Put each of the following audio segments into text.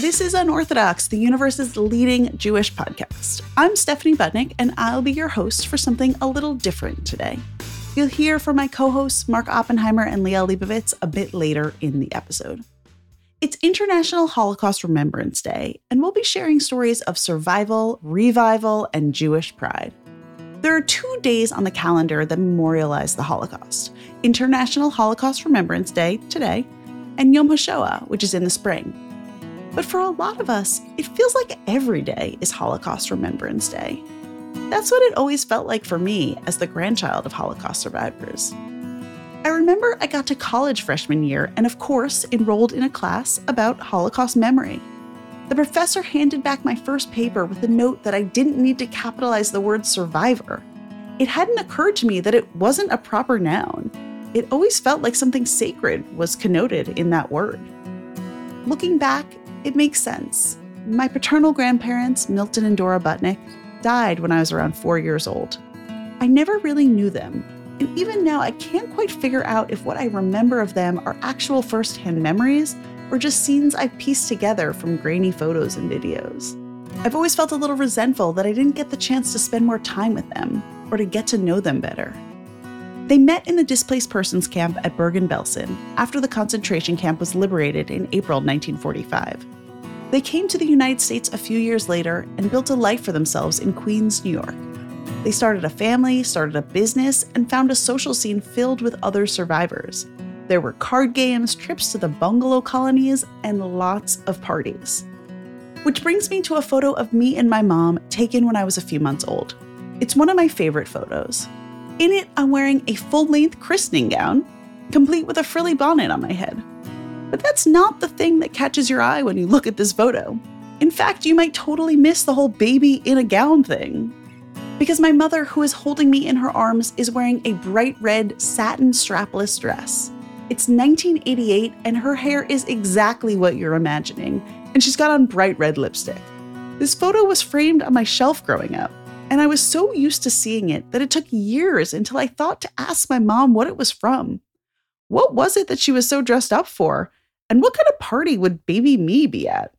This is Unorthodox, the universe's leading Jewish podcast. I'm Stephanie Butnick, and I'll be your host for something a little different today. You'll hear from my co hosts Mark Oppenheimer and Liel Leibovitz a bit later in the episode. It's International Holocaust Remembrance Day, and we'll be sharing stories of survival, revival, and Jewish pride. There are two days on the calendar that memorialize the Holocaust International Holocaust Remembrance Day, today, and Yom HaShoah, which is in the spring. But for a lot of us, it feels like every day is Holocaust Remembrance Day. That's what it always felt like for me as the grandchild of Holocaust survivors. I remember I got to college freshman year and, of course, enrolled in a class about Holocaust memory. The professor handed back my first paper with a note that I didn't need to capitalize the word survivor. It hadn't occurred to me that it wasn't a proper noun. It always felt like something sacred was connoted in that word. Looking back, it makes sense. My paternal grandparents, Milton and Dora Butnick, died when I was around four years old. I never really knew them, and even now I can't quite figure out if what I remember of them are actual firsthand memories or just scenes I've pieced together from grainy photos and videos. I've always felt a little resentful that I didn't get the chance to spend more time with them or to get to know them better. They met in the displaced persons camp at Bergen-Belsen after the concentration camp was liberated in April 1945. They came to the United States a few years later and built a life for themselves in Queens, New York. They started a family, started a business, and found a social scene filled with other survivors. There were card games, trips to the bungalow colonies, and lots of parties. Which brings me to a photo of me and my mom taken when I was a few months old. It's one of my favorite photos. In it, I'm wearing a full length christening gown, complete with a frilly bonnet on my head. But that's not the thing that catches your eye when you look at this photo. In fact, you might totally miss the whole baby in a gown thing. Because my mother, who is holding me in her arms, is wearing a bright red satin strapless dress. It's 1988, and her hair is exactly what you're imagining, and she's got on bright red lipstick. This photo was framed on my shelf growing up, and I was so used to seeing it that it took years until I thought to ask my mom what it was from. What was it that she was so dressed up for? And what kind of party would baby me be at?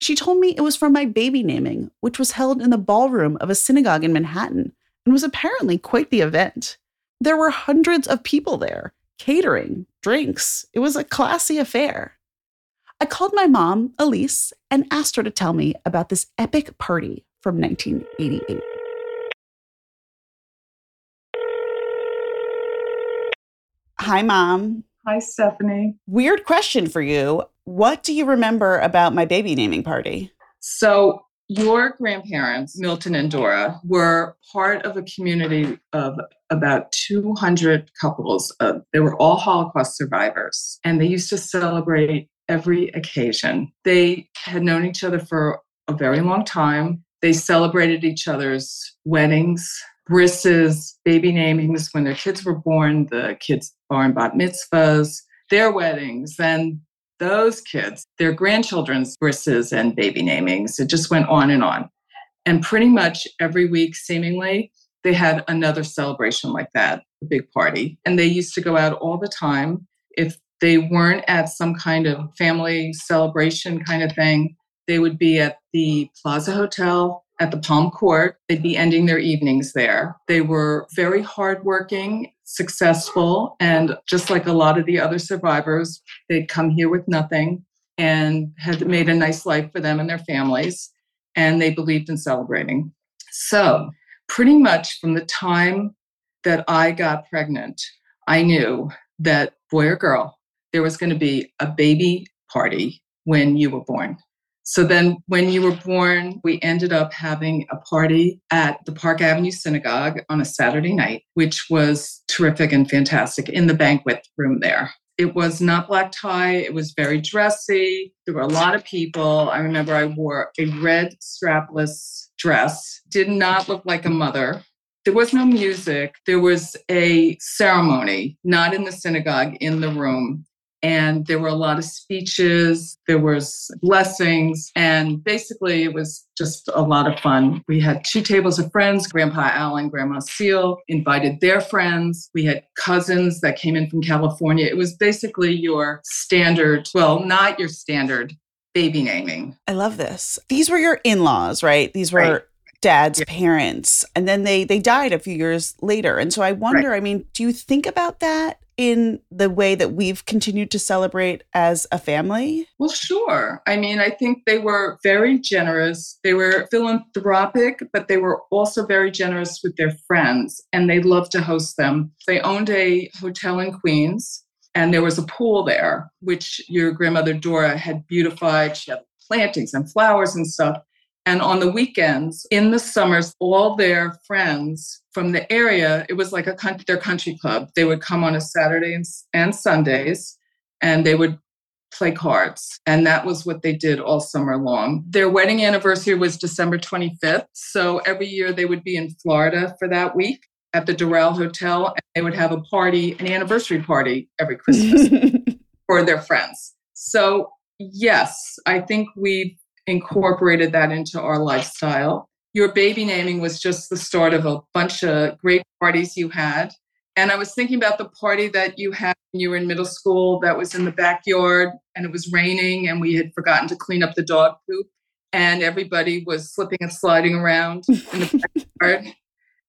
She told me it was from my baby naming, which was held in the ballroom of a synagogue in Manhattan and was apparently quite the event. There were hundreds of people there, catering, drinks. It was a classy affair. I called my mom, Elise, and asked her to tell me about this epic party from 1988. Hi, Mom. Hi, Stephanie. Weird question for you. What do you remember about my baby naming party? So, your grandparents, Milton and Dora, were part of a community of about 200 couples. Uh, they were all Holocaust survivors, and they used to celebrate every occasion. They had known each other for a very long time. They celebrated each other's weddings, brisses, baby namings when their kids were born, the kids' bar and bat mitzvahs, their weddings, and those kids, their grandchildren's brisses and baby namings. It just went on and on. And pretty much every week, seemingly, they had another celebration like that, a big party. And they used to go out all the time. If they weren't at some kind of family celebration kind of thing, they would be at the Plaza Hotel at the Palm Court. They'd be ending their evenings there. They were very hardworking, successful, and just like a lot of the other survivors, they'd come here with nothing and had made a nice life for them and their families. And they believed in celebrating. So, pretty much from the time that I got pregnant, I knew that boy or girl, there was going to be a baby party when you were born. So then, when you were born, we ended up having a party at the Park Avenue Synagogue on a Saturday night, which was terrific and fantastic in the banquet room there. It was not black tie, it was very dressy. There were a lot of people. I remember I wore a red strapless dress, did not look like a mother. There was no music. There was a ceremony, not in the synagogue, in the room and there were a lot of speeches there was blessings and basically it was just a lot of fun we had two tables of friends grandpa al and grandma seal invited their friends we had cousins that came in from california it was basically your standard well not your standard baby naming. I love this. These were your in-laws, right? These were right. Dad's yeah. parents and then they they died a few years later. And so I wonder, right. I mean, do you think about that in the way that we've continued to celebrate as a family? Well, sure. I mean, I think they were very generous. They were philanthropic, but they were also very generous with their friends and they loved to host them. They owned a hotel in Queens and there was a pool there, which your grandmother Dora had beautified. She had plantings and flowers and stuff. And on the weekends, in the summers, all their friends from the area, it was like a country, their country club. They would come on a Saturday and, and Sundays, and they would play cards. And that was what they did all summer long. Their wedding anniversary was December 25th. So every year they would be in Florida for that week at the Doral Hotel, and they would have a party, an anniversary party every Christmas for their friends. So, yes, I think we've incorporated that into our lifestyle. Your baby naming was just the start of a bunch of great parties you had. And I was thinking about the party that you had when you were in middle school that was in the backyard and it was raining and we had forgotten to clean up the dog poop and everybody was slipping and sliding around in the backyard.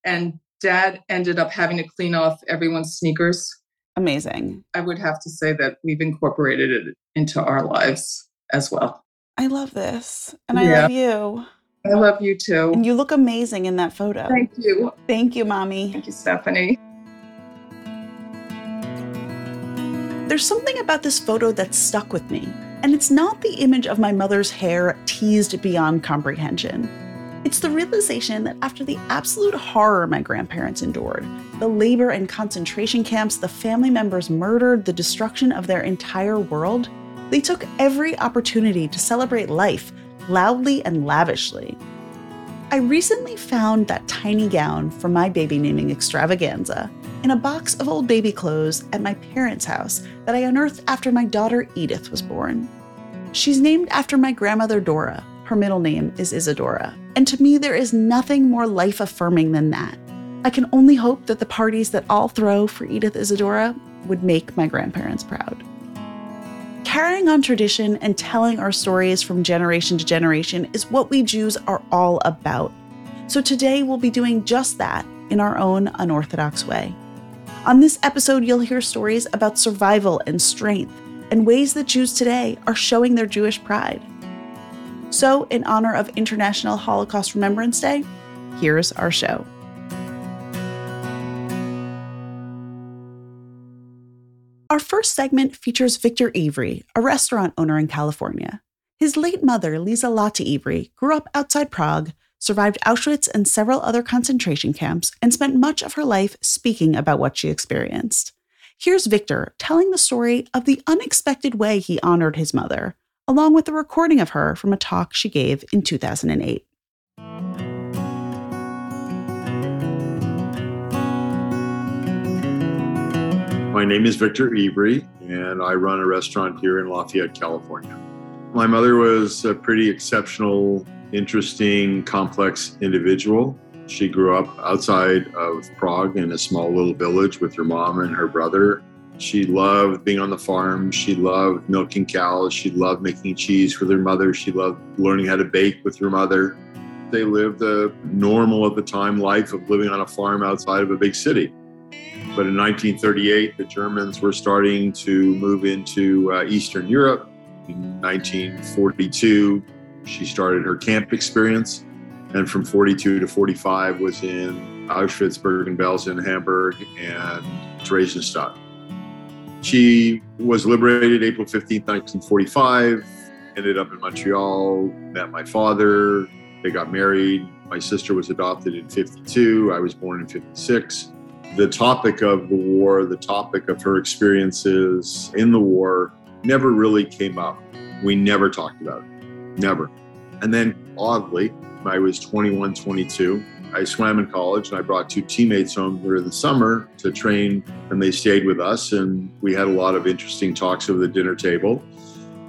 And dad ended up having to clean off everyone's sneakers. Amazing. I would have to say that we've incorporated it into our lives as well. I love this. And I yeah. love you. I love you too. And you look amazing in that photo. Thank you. Thank you, mommy. Thank you, Stephanie. There's something about this photo that stuck with me, and it's not the image of my mother's hair teased beyond comprehension. It's the realization that after the absolute horror my grandparents endured, the labor and concentration camps, the family members murdered, the destruction of their entire world, they took every opportunity to celebrate life loudly and lavishly. I recently found that tiny gown from my baby naming extravaganza in a box of old baby clothes at my parents' house that I unearthed after my daughter Edith was born. She's named after my grandmother Dora. Her middle name is Isadora. And to me, there is nothing more life affirming than that. I can only hope that the parties that I'll throw for Edith Isadora would make my grandparents proud. Carrying on tradition and telling our stories from generation to generation is what we Jews are all about. So today we'll be doing just that in our own unorthodox way. On this episode, you'll hear stories about survival and strength and ways that Jews today are showing their Jewish pride. So, in honor of International Holocaust Remembrance Day, here's our show. Our first segment features Victor Ivry, a restaurant owner in California. His late mother, Liselotte Ivry, grew up outside Prague, survived Auschwitz and several other concentration camps, and spent much of her life speaking about what she experienced. Here's Victor telling the story of the unexpected way he honored his mother, along with a recording of her from a talk she gave in 2008. My name is Victor Ivry, and I run a restaurant here in Lafayette, California. My mother was a pretty exceptional, interesting, complex individual. She grew up outside of Prague in a small little village with her mom and her brother. She loved being on the farm. She loved milking cows. She loved making cheese with her mother. She loved learning how to bake with her mother. They lived the normal at the time life of living on a farm outside of a big city. But in 1938, the Germans were starting to move into uh, Eastern Europe. In 1942, she started her camp experience. And from 42 to 45 was in Auschwitz, Bergen-Belsen, Hamburg, and Theresienstadt. She was liberated April 15, 1945, ended up in Montreal, met my father, they got married. My sister was adopted in 52, I was born in 56 the topic of the war, the topic of her experiences in the war, never really came up. We never talked about it. Never. And then, oddly, I was 21, 22. I swam in college and I brought two teammates home during the summer to train, and they stayed with us. And we had a lot of interesting talks over the dinner table.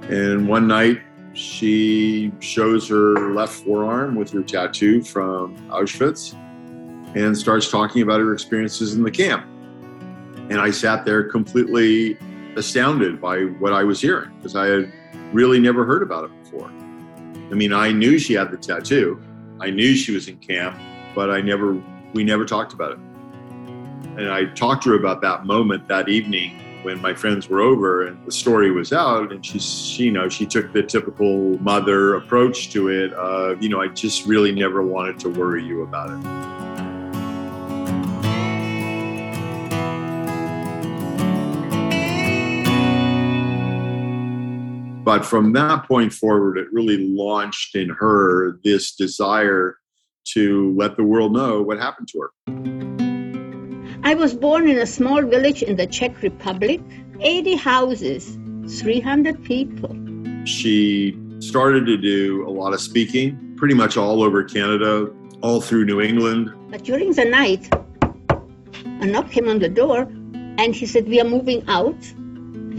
And one night, she shows her left forearm with her tattoo from Auschwitz and starts talking about her experiences in the camp. And I sat there completely astounded by what I was hearing because I had really never heard about it before. I mean, I knew she had the tattoo. I knew she was in camp, but I never we never talked about it. And I talked to her about that moment that evening when my friends were over and the story was out and she, she you know she took the typical mother approach to it you know i just really never wanted to worry you about it but from that point forward it really launched in her this desire to let the world know what happened to her I was born in a small village in the Czech Republic, 80 houses, 300 people. She started to do a lot of speaking, pretty much all over Canada, all through New England. But during the night, a knock came on the door and he said, We are moving out.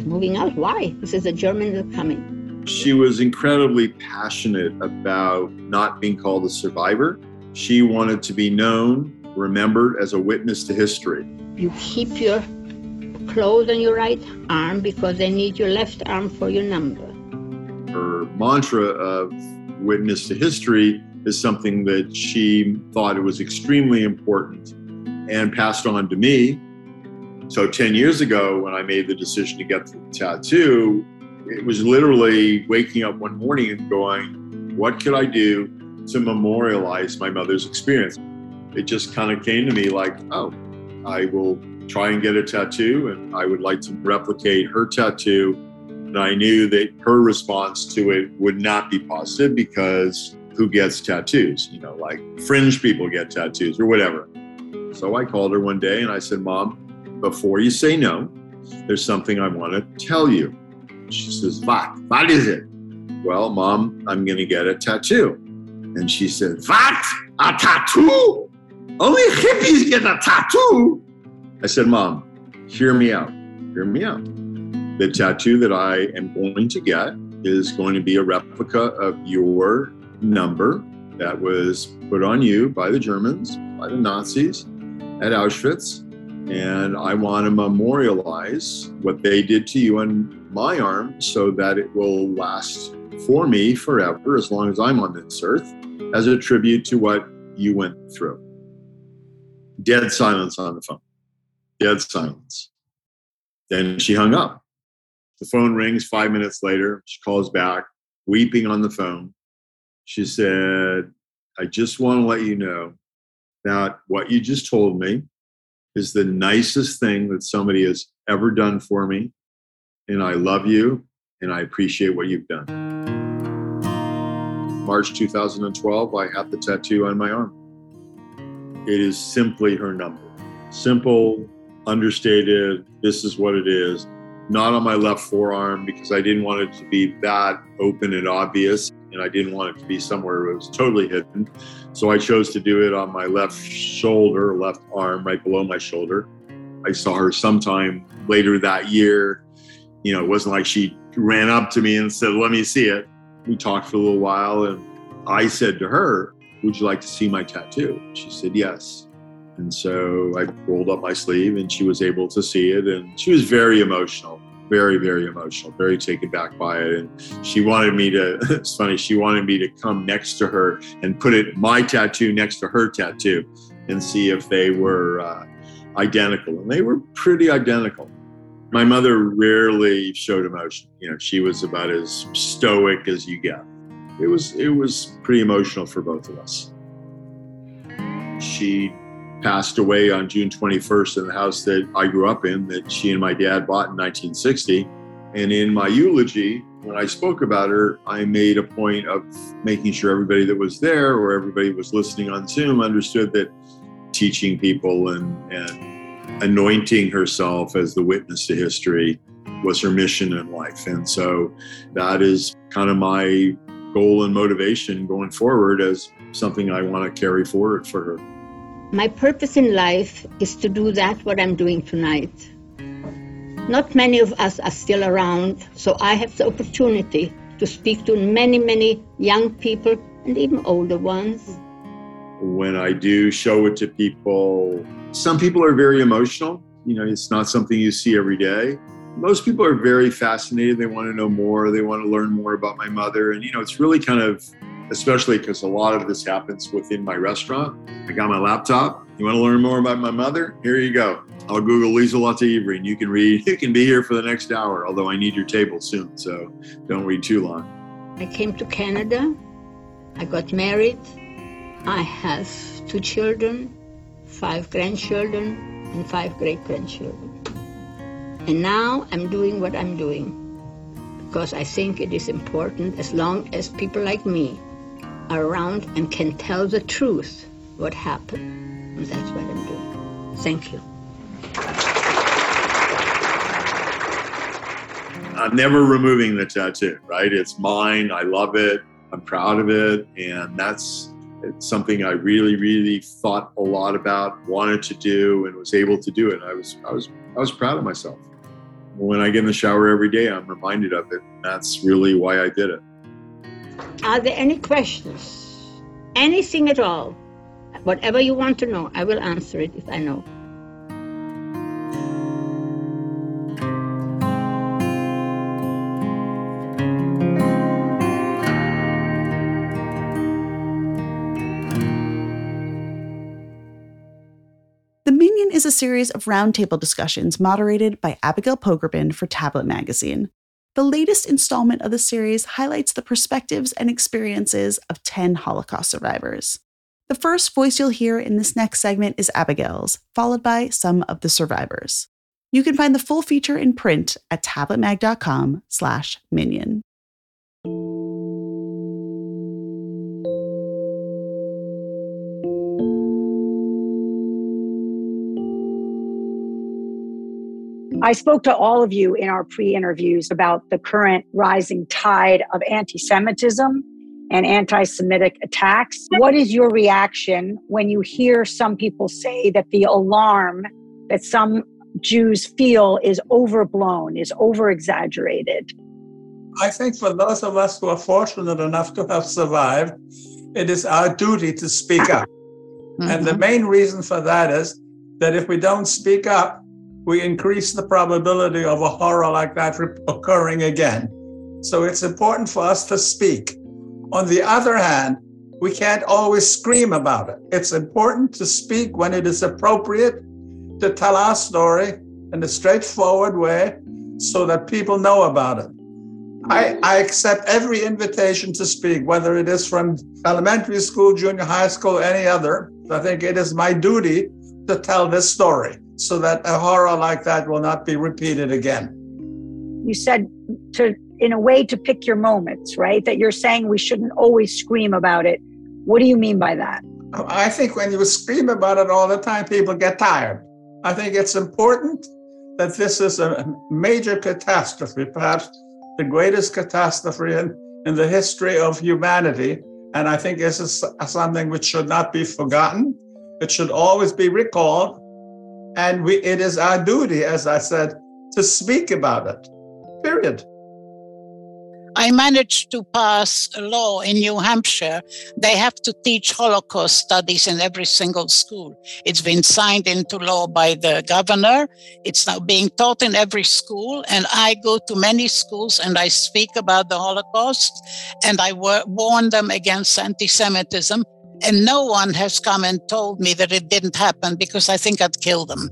Moving out? Why? He says, The Germans are coming. She was incredibly passionate about not being called a survivor. She wanted to be known remembered as a witness to history. You keep your clothes on your right arm because they need your left arm for your number. Her mantra of witness to history is something that she thought it was extremely important and passed on to me. So 10 years ago, when I made the decision to get the tattoo, it was literally waking up one morning and going, What could I do to memorialize my mother's experience? it just kind of came to me like, oh, I will try and get a tattoo and I would like to replicate her tattoo. And I knew that her response to it would not be positive because who gets tattoos? You know, like fringe people get tattoos or whatever. So I called her one day and I said, Mom, before you say no, there's something I want to tell you. She says, What? What is it? Well, Mom, I'm going to get a tattoo. And she said, What? A tattoo? Only hippies get a tattoo. I said, Mom, hear me out. Hear me out. The tattoo that I am going to get is going to be a replica of your number that was put on you by the Germans, by the Nazis at Auschwitz. And I want to memorialize what they did to you on my arm so that it will last for me forever, as long as I'm on this earth, as a tribute to what you went through. Dead silence on the phone. Dead silence. Then she hung up. The phone rings five minutes later. She calls back, weeping on the phone. She said, I just want to let you know that what you just told me is the nicest thing that somebody has ever done for me. And I love you and I appreciate what you've done. March 2012, I have the tattoo on my arm. It is simply her number. Simple, understated, this is what it is. Not on my left forearm because I didn't want it to be that open and obvious. And I didn't want it to be somewhere it was totally hidden. So I chose to do it on my left shoulder, left arm, right below my shoulder. I saw her sometime later that year. You know, it wasn't like she ran up to me and said, Let me see it. We talked for a little while, and I said to her, would you like to see my tattoo? She said, Yes. And so I rolled up my sleeve and she was able to see it. And she was very emotional, very, very emotional, very taken back by it. And she wanted me to, it's funny, she wanted me to come next to her and put it, my tattoo next to her tattoo and see if they were uh, identical. And they were pretty identical. My mother rarely showed emotion. You know, she was about as stoic as you get it was it was pretty emotional for both of us. She passed away on June 21st in the house that I grew up in that she and my dad bought in 1960. And in my eulogy, when I spoke about her, I made a point of making sure everybody that was there or everybody was listening on Zoom understood that teaching people and, and anointing herself as the witness to history was her mission in life. And so that is kind of my goal and motivation going forward as something I want to carry forward for her. My purpose in life is to do that what I'm doing tonight. Not many of us are still around, so I have the opportunity to speak to many, many young people and even older ones. When I do show it to people, some people are very emotional. You know, it's not something you see every day. most people are very fascinated. They want to know more. They want to learn more about my mother. And, you know, it's really kind of, especially because a lot of this happens within my restaurant. I got my laptop. You want to learn more about my mother? Here you go. I'll Google Liselotte Ivry and you can read. You can be here for the next hour, although I need your table soon. So don't read too long. I came to Canada. I got married. I have two children, five grandchildren, and five great grandchildren. And now I'm doing what I'm doing because I think it is important as long as people like me around and can tell the truth what happened. And that's what I'm doing. Thank you. I'm never removing the tattoo, right? It's mine. I love it. I'm proud of it. And that's something I really, really thought a lot about, wanted to do, and was able to do it. I was, I was, I was proud of myself when I get in the shower every day, I'm reminded of it. That's really why I did it. Are there any questions? Anything at all? Whatever you want to know, I will answer it if I know. The Minyan is a series of roundtable discussions moderated by Abigail Pogrebin for Tablet Magazine. The latest installment of the series highlights the perspectives and experiences of 10 Holocaust survivors. The first voice you'll hear in this next segment is Abigail's, followed by some of the survivors. You can find the full feature in print at tabletmag.com/minyan. I spoke to all of you in our pre interviews about the current rising tide of anti Semitism and anti Semitic attacks. What is your reaction when you hear some people say that the alarm that some Jews feel is overblown, is over exaggerated? I think for those of us who are fortunate enough to have survived, it is our duty to speak up. Mm-hmm. And the main reason for that is that if we don't speak up, we increase the probability of a horror like that occurring again. So it's important for us to speak. On the other hand, we can't always scream about it. It's important to speak when it is appropriate to tell our story in a straightforward way so that people know about it. I, I accept every invitation to speak, whether it is from elementary school, junior high school, any other. I think it is my duty to tell this story so that a horror like that will not be repeated again. You said to, in a way, to pick your moments, right? That you're saying we shouldn't always scream about it. What do you mean by that? I think when you scream about it all the time, people get tired. I think it's important that this is a major catastrophe, perhaps the greatest catastrophe in, in the history of humanity. And I think this is something which should not be forgotten. It should always be recalled and we, it is our duty, as I said, to speak about it, period. I managed to pass a law in New Hampshire. They have to teach Holocaust studies in every single school. It's been signed into law by the governor. It's now being taught in every school. And I go to many schools and I speak about the Holocaust and I warn them against anti Semitism. And no one has come and told me that it didn't happen because I think I'd kill them.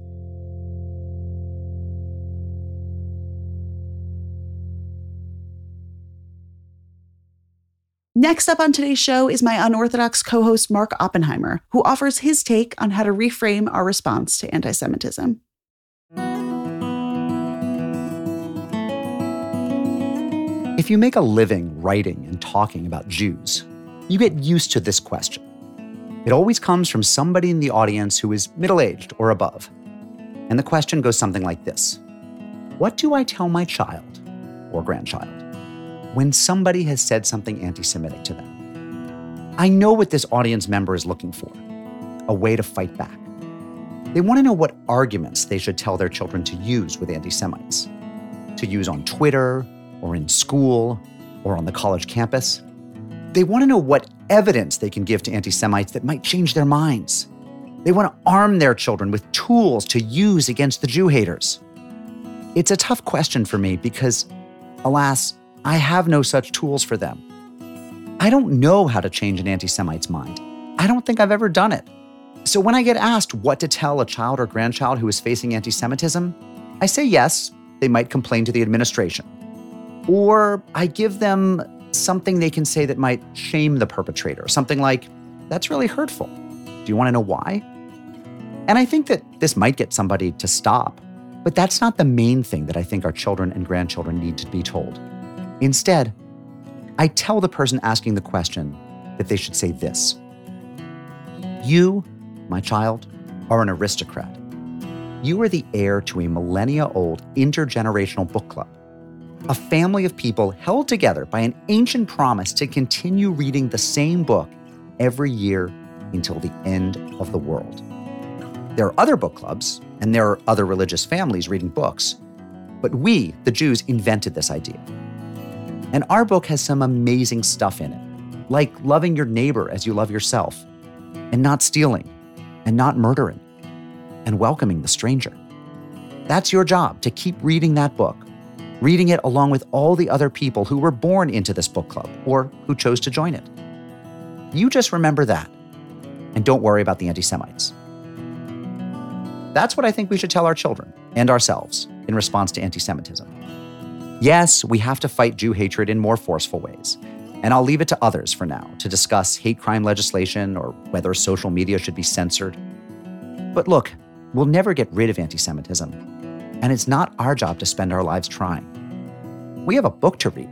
Next up on today's show is my unorthodox co host, Mark Oppenheimer, who offers his take on how to reframe our response to anti Semitism. If you make a living writing and talking about Jews, you get used to this question. It always comes from somebody in the audience who is middle aged or above. And the question goes something like this What do I tell my child or grandchild when somebody has said something anti Semitic to them? I know what this audience member is looking for a way to fight back. They want to know what arguments they should tell their children to use with anti Semites, to use on Twitter or in school or on the college campus. They want to know what evidence they can give to anti Semites that might change their minds. They want to arm their children with tools to use against the Jew haters. It's a tough question for me because, alas, I have no such tools for them. I don't know how to change an anti Semite's mind. I don't think I've ever done it. So when I get asked what to tell a child or grandchild who is facing anti Semitism, I say yes, they might complain to the administration. Or I give them something they can say that might shame the perpetrator, something like, that's really hurtful. Do you want to know why? And I think that this might get somebody to stop, but that's not the main thing that I think our children and grandchildren need to be told. Instead, I tell the person asking the question that they should say this You, my child, are an aristocrat. You are the heir to a millennia old intergenerational book club, a family of people held together by an ancient promise to continue reading the same book every year until the end of the world. There are other book clubs, and there are other religious families reading books, but we, the Jews, invented this idea. And our book has some amazing stuff in it, like loving your neighbor as you love yourself, and not stealing, and not murdering, and welcoming the stranger. That's your job to keep reading that book, reading it along with all the other people who were born into this book club or who chose to join it. You just remember that, and don't worry about the anti Semites. That's what I think we should tell our children and ourselves in response to anti Semitism. Yes, we have to fight Jew hatred in more forceful ways. And I'll leave it to others for now to discuss hate crime legislation or whether social media should be censored. But look, we'll never get rid of anti Semitism. And it's not our job to spend our lives trying. We have a book to read.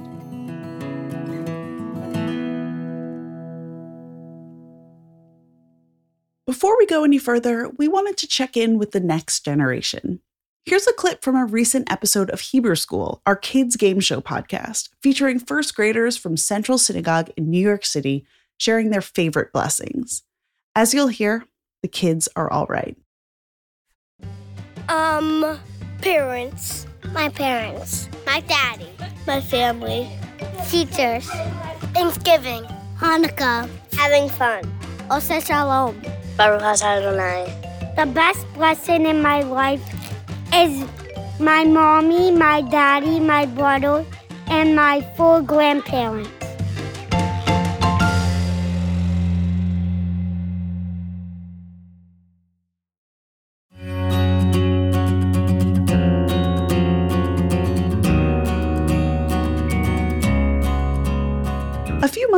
Before we go any further, we wanted to check in with the next generation. Here's a clip from a recent episode of Hebrew School, our kids' game show podcast, featuring first graders from Central Synagogue in New York City sharing their favorite blessings. As you'll hear, the kids are all right. Um, parents. My parents. My daddy. My family. Teachers. Thanksgiving. Hanukkah. Having fun. Ose Shalom. Baruch Adonai. The best blessing in my life is my mommy, my daddy, my brother, and my four grandparents.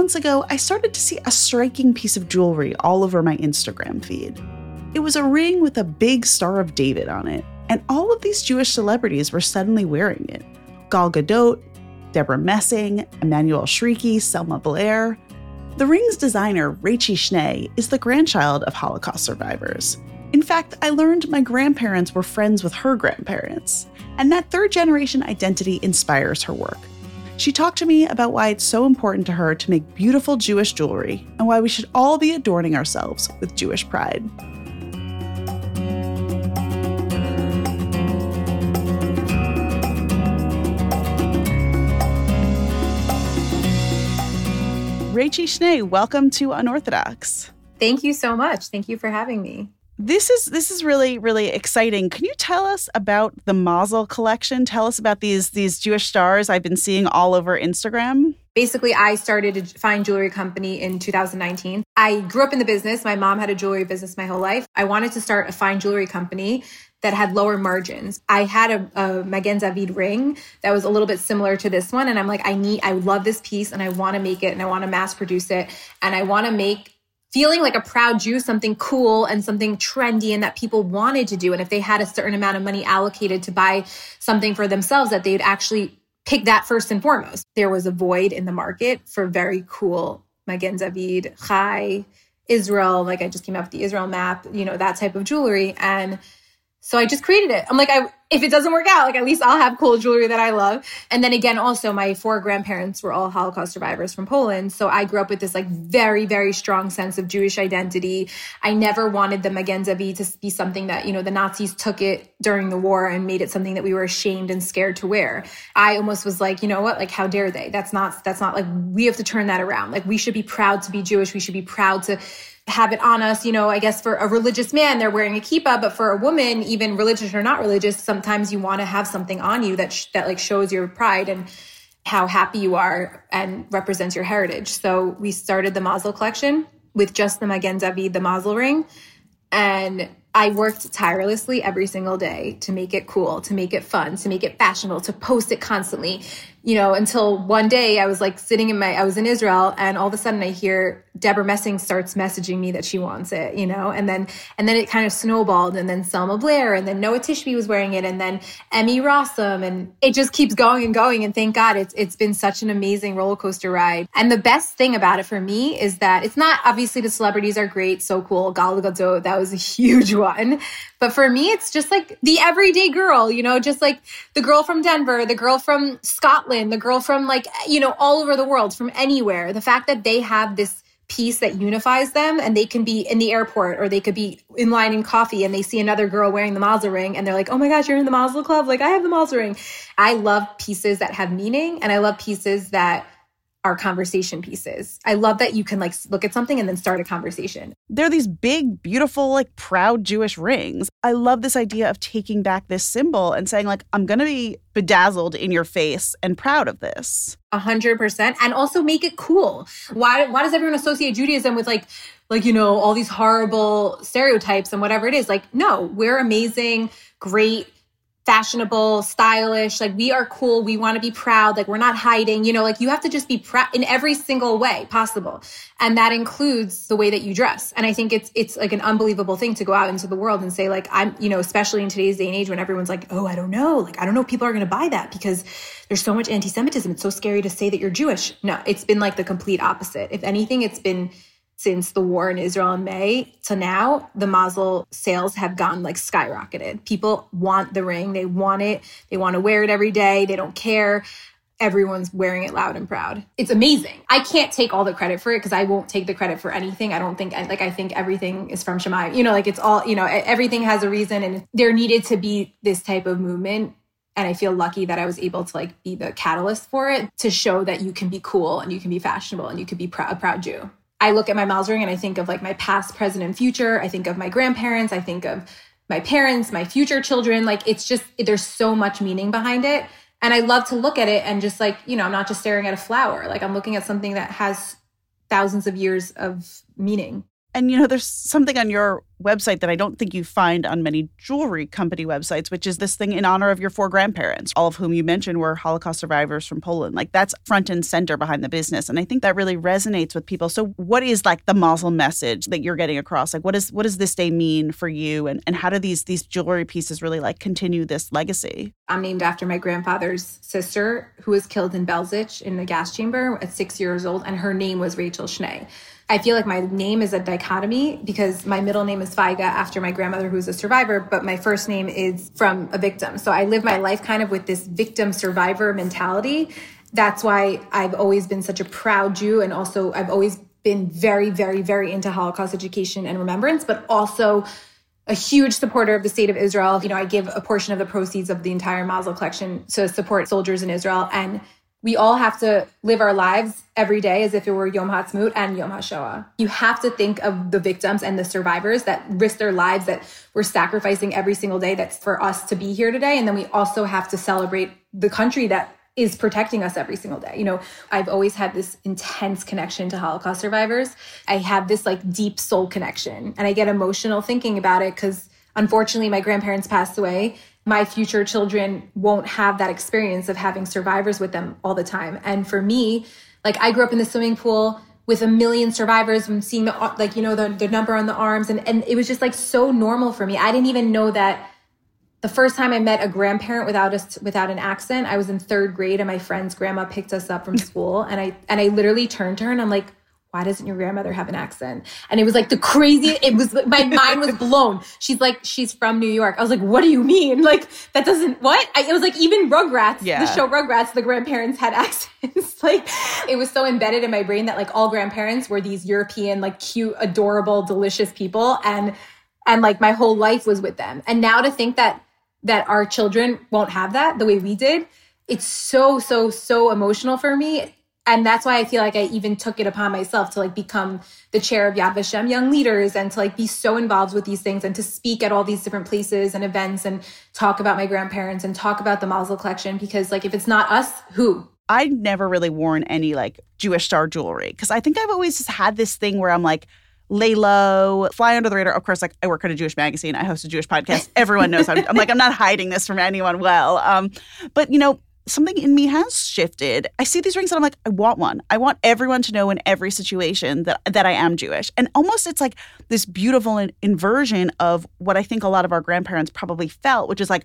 Months ago, I started to see a striking piece of jewelry all over my Instagram feed. It was a ring with a big Star of David on it, and all of these Jewish celebrities were suddenly wearing it. Gal Gadot, Debra Messing, Emmanuelle Chriqui, Selma Blair. The ring's designer, Rachie Schnee, is the grandchild of Holocaust survivors. In fact, I learned my grandparents were friends with her grandparents, and that third generation identity inspires her work. She talked to me about why it's so important to her to make beautiful Jewish jewelry and why we should all be adorning ourselves with Jewish pride. Rachie Schnee, welcome to Unorthodox. Thank you so much. Thank you for having me. This is this is really really exciting. Can you tell us about the Mazel collection? Tell us about these these Jewish stars I've been seeing all over Instagram. Basically, I started a fine jewelry company in 2019. I grew up in the business. My mom had a jewelry business my whole life. I wanted to start a fine jewelry company that had lower margins. I had a, a Magen ring that was a little bit similar to this one. And I'm like, I need, I love this piece and I want to make it and I want to mass produce it. And I want to make feeling like a proud Jew, something cool and something trendy and that people wanted to do. And if they had a certain amount of money allocated to buy something for themselves, that they'd actually pick that first and foremost. There was a void in the market for very cool Magen David, Chai, Israel, like I just came up with the Israel map, you know, that type of jewelry. And so I just created it. I'm like, I, if it doesn't work out, like at least I'll have cool jewelry that I love. And then again, also my four grandparents were all Holocaust survivors from Poland. So I grew up with this like very, very strong sense of Jewish identity. I never wanted the Magen David to be something that, you know, the Nazis took it during the war and made it something that we were ashamed and scared to wear. I almost was like, you know what? Like, how dare they? That's not, that's not like, we have to turn that around. Like, we should be proud to be Jewish. We should be proud to, have it on us. You know, I guess for a religious man, they're wearing a kippah, but for a woman, even religious or not religious, sometimes you want to have something on you that sh- that like shows your pride and how happy you are and represents your heritage. So we started the Mazel collection with just the Magen David, the Mazel ring, and I worked tirelessly every single day to make it cool, to make it fun, to make it fashionable, to post it constantly you know, until one day I was like sitting in my, I was in Israel and all of a sudden I hear Debra Messing starts messaging me that she wants it, you know, and then, and then it kind of snowballed and then Selma Blair and then Noa Tishby was wearing it and then Emmy Rossum and it just keeps going and going. And thank God it's, it's been such an amazing roller coaster ride. And the best thing about it for me is that it's not obviously the celebrities are great, so cool. Gal Gadot, that was a huge one. But for me, it's just like the everyday girl, you know, just like the girl from Denver, the girl from Scotland, the girl from like, you know, all over the world, from anywhere. The fact that they have this piece that unifies them and they can be in the airport or they could be in line in coffee and they see another girl wearing the Mazel ring and they're like, oh my gosh, you're in the Mazel Club. Like, I have the Mazel ring. I love pieces that have meaning and I love pieces that are conversation pieces. I love that you can like look at something and then start a conversation. They're these big, beautiful, like proud Jewish rings. I love this idea of taking back this symbol and saying, like, I'm going to be bedazzled in your face and proud of this. A hundred percent. And also make it cool. Why, why does everyone associate Judaism with like, like, you know, all these horrible stereotypes and whatever it is? Like, no, we're amazing, great fashionable, stylish. Like we are cool. We want to be proud. Like we're not hiding, you know, like you have to just be proud in every single way possible. And that includes the way that you dress. And I think it's, it's like an unbelievable thing to go out into the world and say like, I'm, you know, especially in today's day and age when everyone's like, oh, I don't know. Like, I don't know if people are going to buy that because there's so much anti-Semitism. It's so scary to say that you're Jewish. No, it's been like the complete opposite. If anything, it's been, since the war in Israel in May to now, the Mazel sales have gone like skyrocketed. People want the ring, they want it, they want to wear it every day, they don't care. Everyone's wearing it loud and proud. It's amazing. I can't take all the credit for it because I won't take the credit for anything. I don't think like I think everything is from Shemai. You know, like it's all, you know, everything has a reason and there needed to be this type of movement and i feel lucky that i was able to like be the catalyst for it to show that you can be cool and you can be fashionable and you can be pr- a proud jew I look at my Mazel ring and I think of like my past, present, and future. I think of my grandparents. I think of my parents, my future children. Like it's just, there's so much meaning behind it. And I love to look at it and just like, you know, I'm not just staring at a flower. Like I'm looking at something that has thousands of years of meaning. And you know, there's something on your website that I don't think you find on many jewelry company websites, which is this thing in honor of your four grandparents, all of whom you mentioned were Holocaust survivors from Poland. Like that's front and center behind the business. And I think that really resonates with people. So what is like the Mazel message that you're getting across? Like what is what does this day mean for you? And and how do these these jewelry pieces really like continue this legacy? I'm named after my grandfather's sister who was killed in Belzec in the gas chamber at six years old, and her name was Rachel Schnee. I feel like my name is a dichotomy because my middle name is Feiga after my grandmother who's a survivor, but my first name is from a victim. So I live my life kind of with this victim survivor mentality. That's why I've always been such a proud Jew and also I've always been very, very, very into Holocaust education and remembrance, but also a huge supporter of the state of Israel. You know, I give a portion of the proceeds of the entire Mazel collection to support soldiers in Israel. And we all have to live our lives every day as if it were Yom Ha'atzmaut and Yom HaShoah. You have to think of the victims and the survivors that risk their lives, that we're sacrificing every single day that's for us to be here today. And then we also have to celebrate the country that is protecting us every single day. You know, I've always had this intense connection to Holocaust survivors. I have this like deep soul connection and I get emotional thinking about it because unfortunately my grandparents passed away my future children won't have that experience of having survivors with them all the time. And for me, like I grew up in the swimming pool with a million survivors and seeing the like you know the, the number on the arms and and it was just like so normal for me. I didn't even know that the first time I met a grandparent without a, without an accent, I was in third grade and my friend's grandma picked us up from school and I and I literally turned to her and I'm like why doesn't your grandmother have an accent? And it was like the crazy, it was, my mind was blown. She's like, she's from New York. I was like, what do you mean? Like, that doesn't, what? I, it was like, even Rugrats, yeah. the show Rugrats, the grandparents had accents. like, it was so embedded in my brain that like all grandparents were these European, like cute, adorable, delicious people. And, and like my whole life was with them. And now to think that, that our children won't have that the way we did, it's so, so, so emotional for me and that's why I feel like I even took it upon myself to like become the chair of Yad Vashem Young Leaders and to like be so involved with these things and to speak at all these different places and events and talk about my grandparents and talk about the Mazel collection because like if it's not us, who? I never really worn any like Jewish star jewelry because I think I've always just had this thing where I'm like lay low, fly under the radar. Of course, like I work at a Jewish magazine, I host a Jewish podcast. Everyone knows I'm, I'm like I'm not hiding this from anyone. Well, um, but you know something in me has shifted. I see these rings and I'm like, I want one. I want everyone to know in every situation that that I am Jewish. And almost it's like this beautiful in- inversion of what I think a lot of our grandparents probably felt, which is like,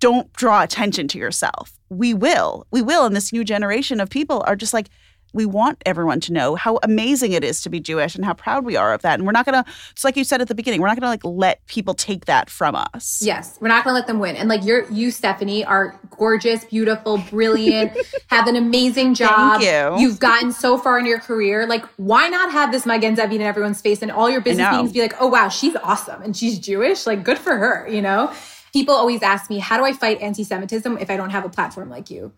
don't draw attention to yourself. We will. We will. And this new generation of people are just like, we want everyone to know how amazing it is to be Jewish and how proud we are of that. And we're not going to, just like you said at the beginning, we're not going to like let people take that from us. Yes, we're not going to let them win. And like you're, you, Stephanie, are gorgeous, beautiful, brilliant, have an amazing job. Thank you. You've gotten so far in your career. Like, why not have this Magen David in everyone's face and all your business meetings be like, oh wow, she's awesome and she's Jewish. Like, good for her. You know, people always ask me, how do I fight anti-Semitism if I don't have a platform like you?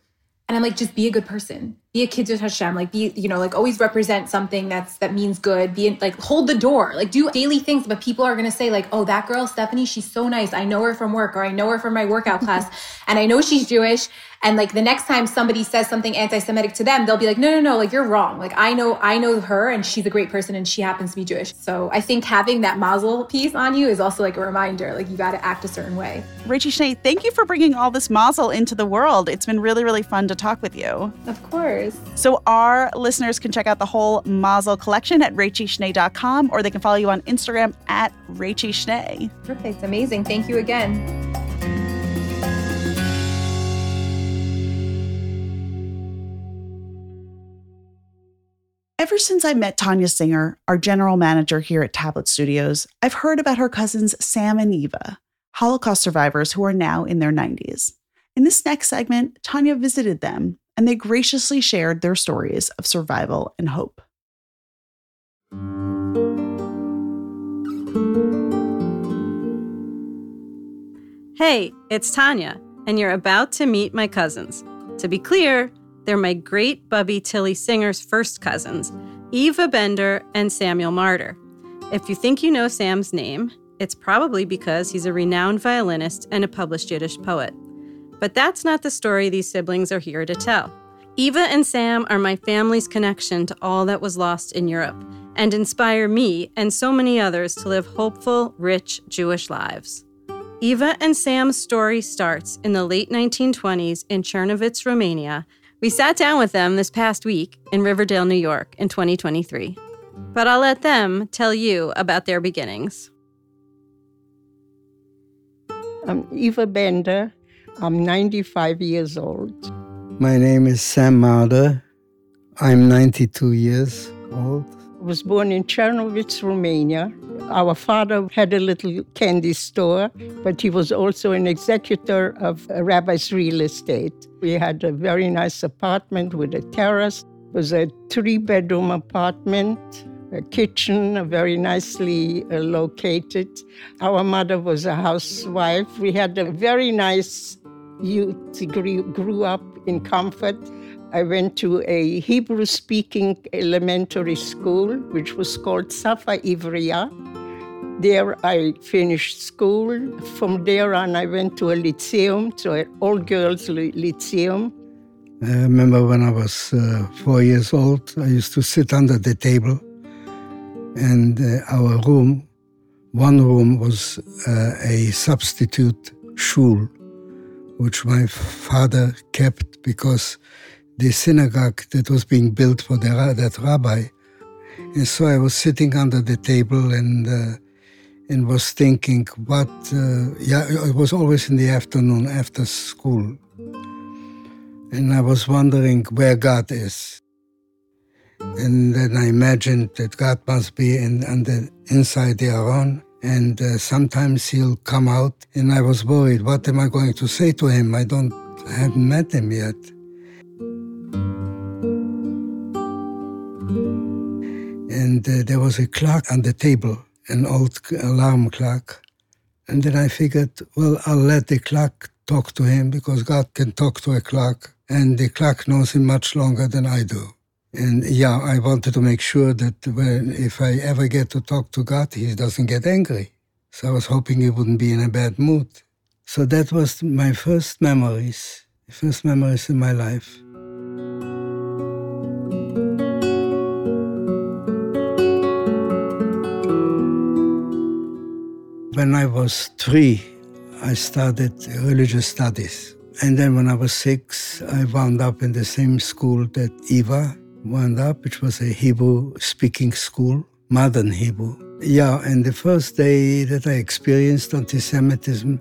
And I'm like, just be a good person. Be a kiddush Hashem. Like be, you know, like always represent something that's that means good. Be like hold the door. Like do daily things. But people are gonna say, like, oh, that girl, Stephanie, she's so nice. I know her from work or I know her from my workout class. and I know she's Jewish. And like the next time somebody says something anti-Semitic to them, they'll be like, no, no, no, like you're wrong. Like I know, I know her and she's a great person and she happens to be Jewish. So I think having that mazel piece on you is also like a reminder, like you got to act a certain way. Rachel Schnee, thank you for bringing all this mazel into the world. It's been really, really fun to talk with you. Of course. So our listeners can check out the whole mazel collection at rachelschnee.com or they can follow you on Instagram at Rachel Schnee. Perfect. Amazing. Thank you again. Ever since I met Tanya Singer, our general manager here at Tablet Studios, I've heard about her cousins Sam and Eva, Holocaust survivors who are now in their 90s. In this next segment, Tanya visited them and they graciously shared their stories of survival and hope. Hey, it's Tanya, and you're about to meet my cousins. To be clear, they're my great Bubby Tilly Singer's first cousins, Eva Bender and Samuel Marder. If you think you know Sam's name, it's probably because he's a renowned violinist and a published Yiddish poet. But that's not the story these siblings are here to tell. Eva and Sam are my family's connection to all that was lost in Europe and inspire me and so many others to live hopeful, rich Jewish lives. Eva and Sam's story starts in the late 1920s in Chernovitz, Romania, we sat down with them this past week in Riverdale, New York in 2023. But I'll let them tell you about their beginnings. I'm Eva Bender. I'm 95 years old. My name is Sam Marder. I'm 92 years old. I was born in Chernovitz, Romania. Our father had a little candy store, but he was also an executor of a rabbi's real estate. We had a very nice apartment with a terrace. It was a three-bedroom apartment, a kitchen, very nicely uh, located. Our mother was a housewife. We had a very nice youth, grew, up in comfort. I went to a Hebrew speaking elementary school, which was called Safa Ivriya. There I finished school. From there on, I went to a lyceum, to an all girls lyceum. I remember when I was uh, four years old, I used to sit under the table, and uh, our room, one room was uh, a substitute shul, which my father kept because the synagogue that was being built for the, that rabbi. And so I was sitting under the table and uh, and was thinking what. Uh, yeah, it was always in the afternoon after school, and I was wondering where God is. And then I imagined that God must be in, on the inside the Aron, and uh, sometimes He'll come out. And I was worried, what am I going to say to Him? I don't, I haven't met Him yet. and uh, there was a clock on the table, an old alarm clock. And then I figured, well, I'll let the clock talk to him because God can talk to a clock, and the clock knows him much longer than I do. And yeah, I wanted to make sure that when, if I ever get to talk to God, He doesn't get angry. So I was hoping He wouldn't be in a bad mood. So that was my first memories, first memories in my life. When I was three, I started religious studies. And then when I was six, I wound up in the same school that Eva wound up, which was a Hebrew speaking school, modern Hebrew. Yeah, and the first day that I experienced anti Semitism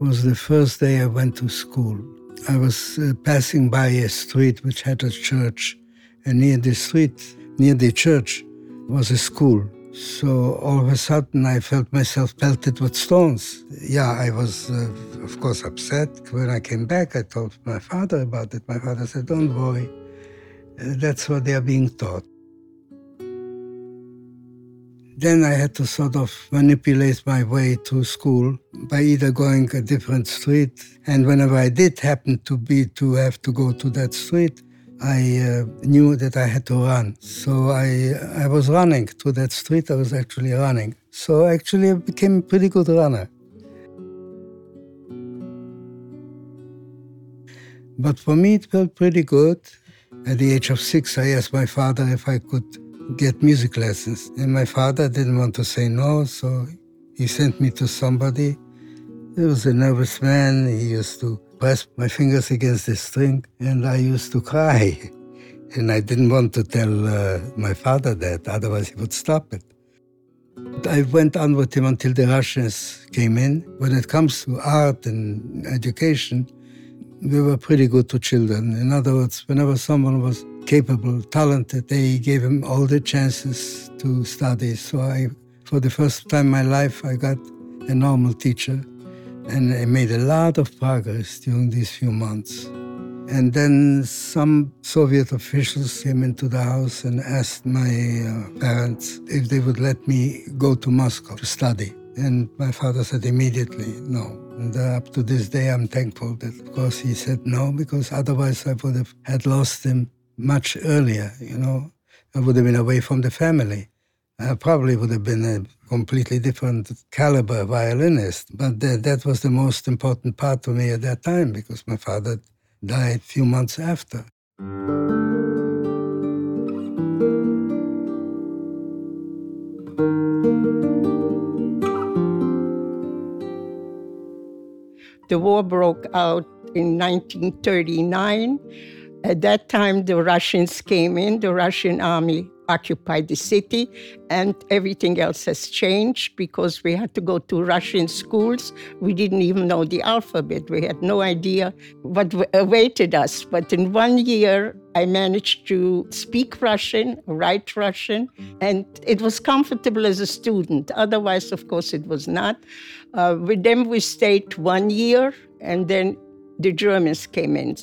was the first day I went to school. I was uh, passing by a street which had a church, and near the street, near the church, was a school. So all of a sudden, I felt myself pelted with stones. Yeah, I was, uh, of course, upset. When I came back, I told my father about it. My father said, Don't worry, that's what they are being taught. Then I had to sort of manipulate my way to school by either going a different street, and whenever I did happen to be to have to go to that street, I uh, knew that I had to run. So I, I was running to that street. I was actually running. So actually, I became a pretty good runner. But for me, it felt pretty good. At the age of six, I asked my father if I could get music lessons. And my father didn't want to say no, so he sent me to somebody. He was a nervous man. He used to press my fingers against the string, and I used to cry. And I didn't want to tell uh, my father that, otherwise he would stop it. I went on with him until the Russians came in. When it comes to art and education, we were pretty good to children. In other words, whenever someone was capable, talented, they gave him all the chances to study. So I, for the first time in my life, I got a normal teacher and I made a lot of progress during these few months. And then some Soviet officials came into the house and asked my uh, parents if they would let me go to Moscow to study. And my father said immediately no. And uh, up to this day, I'm thankful that, of course, he said no, because otherwise I would have had lost him much earlier. You know, I would have been away from the family. I probably would have been a completely different caliber violinist. But that, that was the most important part to me at that time because my father died a few months after. The war broke out in 1939. At that time, the Russians came in, the Russian army occupied the city, and everything else has changed because we had to go to Russian schools. We didn't even know the alphabet, we had no idea what awaited us. But in one year, I managed to speak Russian, write Russian, and it was comfortable as a student. Otherwise, of course, it was not. Uh, with them, we stayed one year, and then the Germans came in.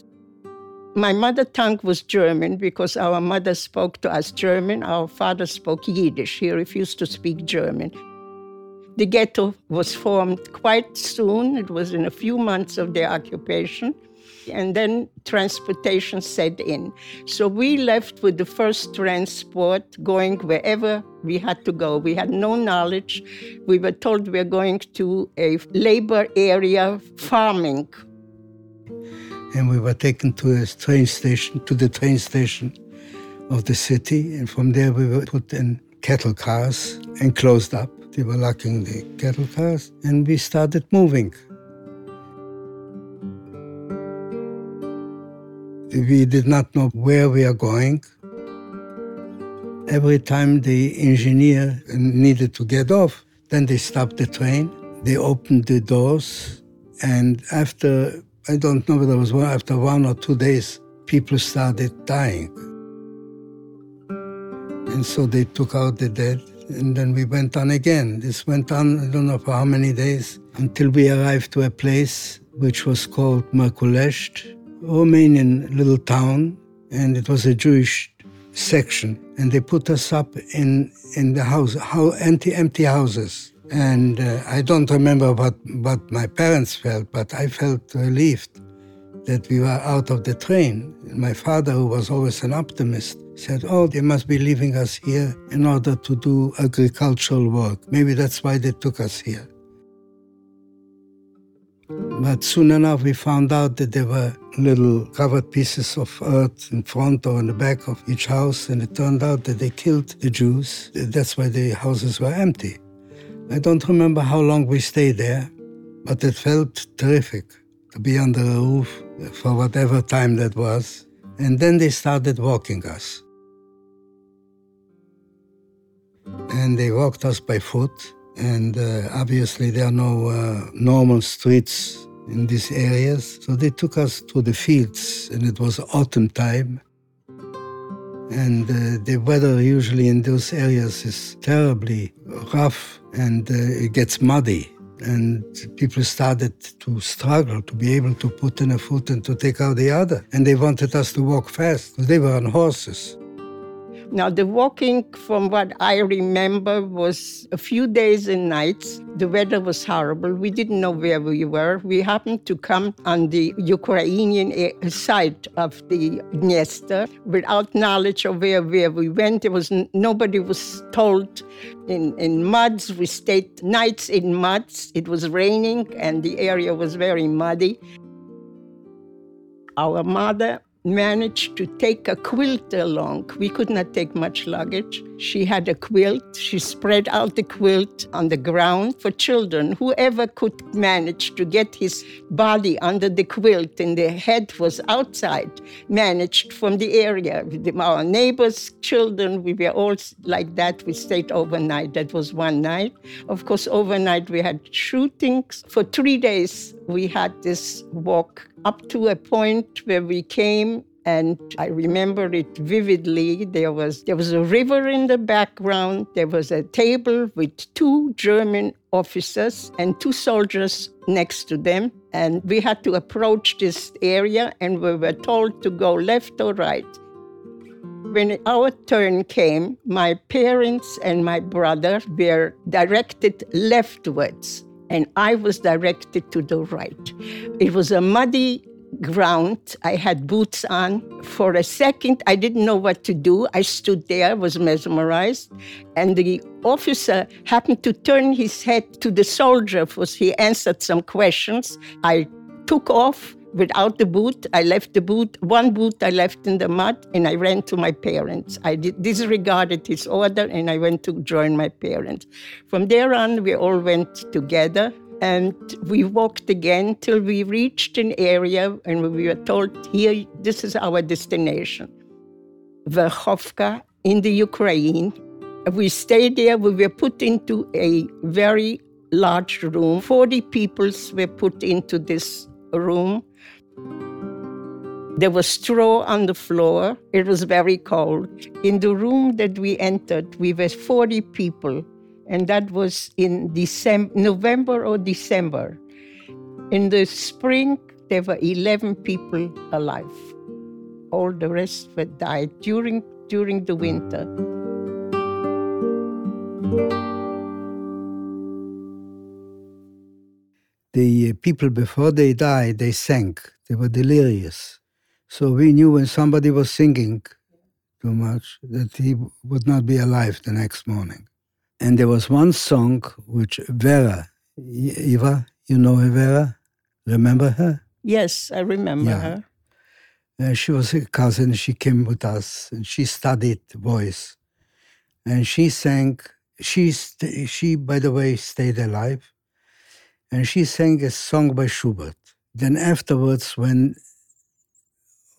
My mother tongue was German because our mother spoke to us German, our father spoke Yiddish. He refused to speak German. The ghetto was formed quite soon, it was in a few months of the occupation. And then transportation set in. So we left with the first transport going wherever we had to go. We had no knowledge. We were told we were going to a labor area farming and we were taken to a train station, to the train station of the city. And from there, we were put in cattle cars and closed up. They were locking the cattle cars, and we started moving. We did not know where we are going. Every time the engineer needed to get off, then they stopped the train, they opened the doors, and after I don't know whether it was one, after one or two days, people started dying. And so they took out the dead, and then we went on again. This went on, I don't know for how many days, until we arrived to a place which was called Merkulesht, Romanian little town, and it was a Jewish section. And they put us up in, in the house, how empty, empty houses. And uh, I don't remember what, what my parents felt, but I felt relieved that we were out of the train. My father, who was always an optimist, said, Oh, they must be leaving us here in order to do agricultural work. Maybe that's why they took us here. But soon enough, we found out that there were little covered pieces of earth in front or in the back of each house, and it turned out that they killed the Jews. That's why the houses were empty. I don't remember how long we stayed there, but it felt terrific to be under a roof for whatever time that was. And then they started walking us. And they walked us by foot and uh, obviously there are no uh, normal streets in these areas. So they took us to the fields, and it was autumn time. And uh, the weather usually in those areas is terribly rough and uh, it gets muddy. And people started to struggle to be able to put in a foot and to take out the other. And they wanted us to walk fast because they were on horses. Now, the walking, from what I remember, was a few days and nights. The weather was horrible. We didn't know where we were. We happened to come on the Ukrainian eh, side of the Dniester without knowledge of where, where we went. There was nobody was told. In, in muds, we stayed nights in muds. It was raining and the area was very muddy. Our mother managed to take a quilt along. We could not take much luggage. She had a quilt. She spread out the quilt on the ground for children. Whoever could manage to get his body under the quilt and the head was outside, managed from the area. Our neighbors' children, we were all like that. We stayed overnight. That was one night. Of course, overnight we had shootings. For three days, we had this walk up to a point where we came and I remember it vividly. There was there was a river in the background. There was a table with two German officers and two soldiers next to them, and we had to approach this area, and we were told to go left or right. When our turn came, my parents and my brother were directed leftwards and I was directed to the right. It was a muddy ground. I had boots on. For a second, I didn't know what to do. I stood there, was mesmerized, and the officer happened to turn his head to the soldier because he answered some questions. I took off without the boot. I left the boot, one boot I left in the mud, and I ran to my parents. I disregarded his order and I went to join my parents. From there on, we all went together and we walked again till we reached an area and we were told, here, this is our destination. Verkhovka in the Ukraine. We stayed there. We were put into a very large room. 40 people were put into this room. There was straw on the floor. It was very cold. In the room that we entered, we were 40 people, and that was in December, November or December. In the spring, there were 11 people alive. All the rest were died during, during the winter. The people, before they died, they sank. They were delirious. So we knew when somebody was singing too much that he would not be alive the next morning. And there was one song which Vera, Eva, you know her, Vera? Remember her? Yes, I remember yeah. her. Uh, she was a cousin. She came with us and she studied voice. And she sang, she, she, by the way, stayed alive. And she sang a song by Schubert. Then afterwards, when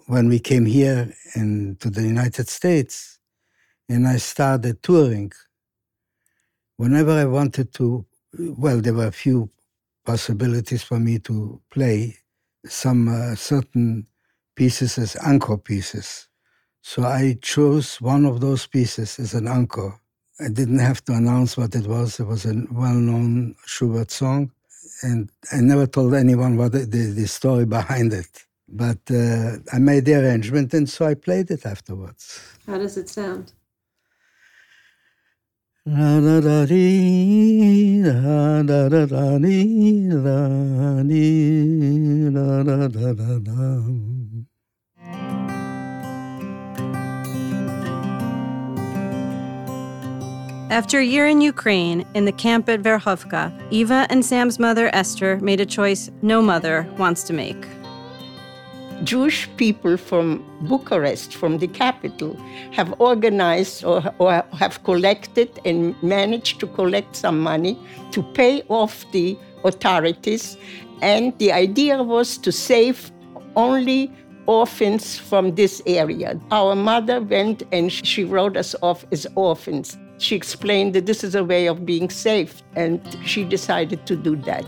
when we came here in, to the United States and I started touring, whenever I wanted to, well, there were a few possibilities for me to play some uh, certain pieces as encore pieces. So I chose one of those pieces as an encore. I didn't have to announce what it was. It was a well-known Schubert song, and I never told anyone what the, the, the story behind it. But uh, I made the arrangement, and so I played it afterwards. How does it sound? La da da dee, da da da da dee, da dee, da da da da da. After a year in Ukraine, in the camp at Verkhovka, Eva and Sam's mother, Esther, made a choice no mother wants to make. Jewish people from Bucharest, from the capital, have organized or, or, have collected and managed to collect some money to pay off the authorities. And the idea was to save only orphans from this area. Our mother went and she wrote us off as orphans. She explained that this is a way of being safe, and she decided to do that.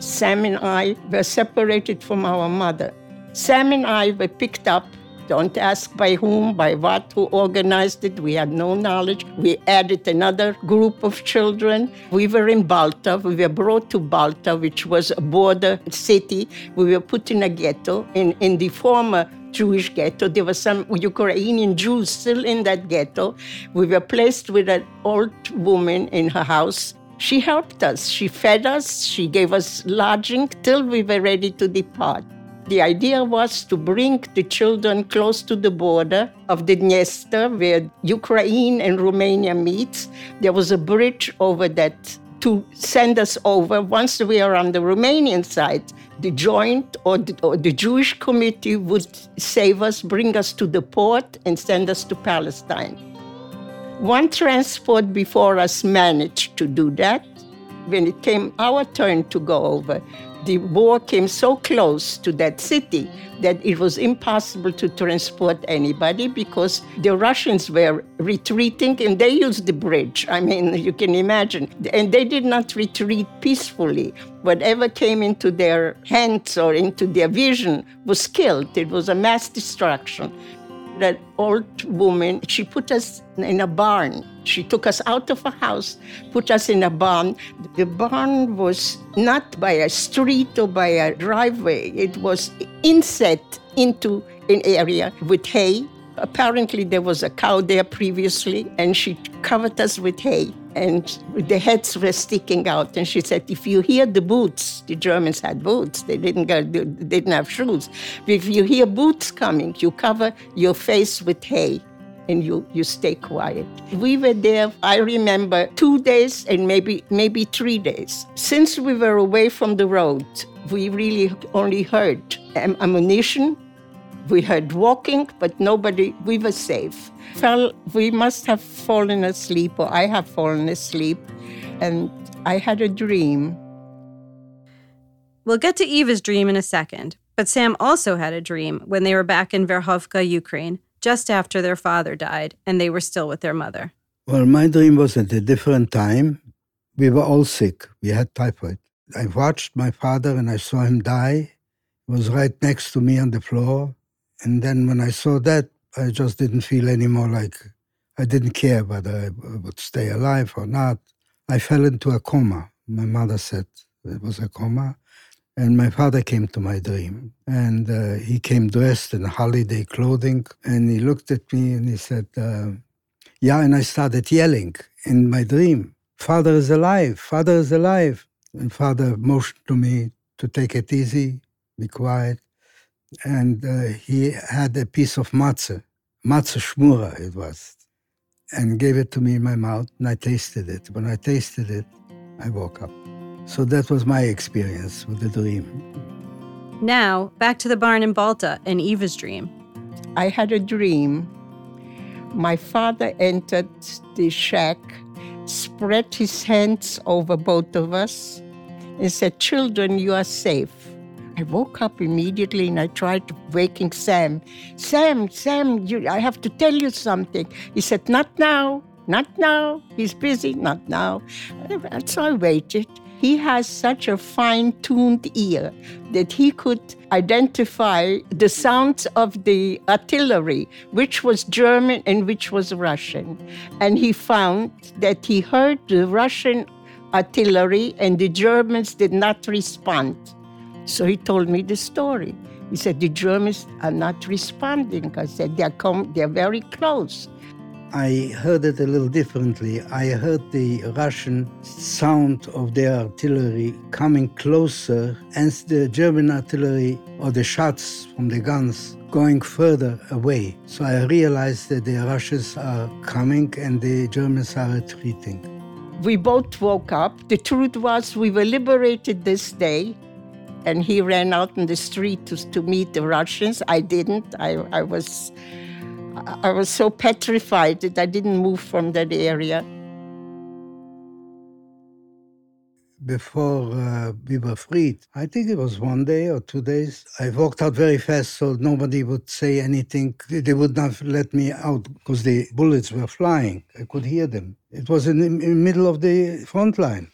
Sam and I were separated from our mother. Sam and I were picked up. Don't ask by whom, by what, who organized it. We had no knowledge. We added another group of children. We were in Balta. We were brought to Balta, which was a border city. We were put in a ghetto. In, in the former Jewish ghetto, there were some Ukrainian Jews still in that ghetto. We were placed with an old woman in her house. She helped us. She fed us. She gave us lodging till we were ready to depart. The idea was to bring the children close to the border of the Dniester, where Ukraine and Romania meets. There was a bridge over that to send us over. Once we are on the Romanian side, the joint or the, or the Jewish committee would save us, bring us to the port, and send us to Palestine. One transport before us managed to do that. When it came our turn to go over, the war came so close to that city that it was impossible to transport anybody because the Russians were retreating and they used the bridge. I mean, you can imagine. And they did not retreat peacefully. Whatever came into their hands or into their vision was killed. It was a mass destruction. That old woman, she put us in a barn. She took us out of a house, put us in a barn. The barn was not by a street or by a driveway, it was inset into an area with hay. Apparently, there was a cow there previously, and she covered us with hay, and the heads were sticking out. And she said, "If you hear the boots, the Germans had boots; they didn't go, they didn't have shoes. If you hear boots coming, you cover your face with hay." and you, you stay quiet. We were there, I remember, two days and maybe maybe three days. Since we were away from the road, we really only heard ammunition. We heard walking, but nobody, we were safe. Fell, we must have fallen asleep, or I have fallen asleep, and I had a dream. We'll get to Eva's dream in a second, but Sam also had a dream when they were back in Verkhovka, Ukraine just after their father died and they were still with their mother. Well, my dream was at a different time. We were all sick. We had typhoid. I watched my father and I saw him die. He was right next to me on the floor. And then when I saw that, I just didn't feel anymore like I didn't care whether I would stay alive or not. I fell into a coma. My mother said it was a coma. And my father came to my dream, and uh, he came dressed in holiday clothing, and he looked at me and he said, uh, "Yeah." And I started yelling in my dream, "Father is alive! Father is alive!" And father motioned to me to take it easy, be quiet, and uh, he had a piece of matzah, matzah shmura it was, and gave it to me in my mouth, and I tasted it. When I tasted it, I woke up. So that was my experience with the dream. Now, back to the barn in Balta and Eva's dream. I had a dream. My father entered the shack, spread his hands over both of us, and said, Children, you are safe. I woke up immediately and I tried waking Sam. Sam, Sam, you, I have to tell you something. He said, Not now, not now. He's busy, not now. So I waited he has such a fine tuned ear that he could identify the sounds of the artillery, which was German and which was Russian. And he found that he heard the Russian artillery and the Germans did not respond. So he told me the story. He said, The Germans are not responding. I said, They're, com- they're very close. I heard it a little differently. I heard the Russian sound of their artillery coming closer and the German artillery or the shots from the guns going further away. So I realized that the Russians are coming and the Germans are retreating. We both woke up. The truth was, we were liberated this day. And he ran out in the street to, to meet the Russians. I didn't. I, I was I was so petrified that I didn't move from that area. Before uh, we were freed, I think it was one day or two days, I walked out very fast so nobody would say anything. They would not let me out because the bullets were flying. I could hear them. It was in the, in the middle of the front line.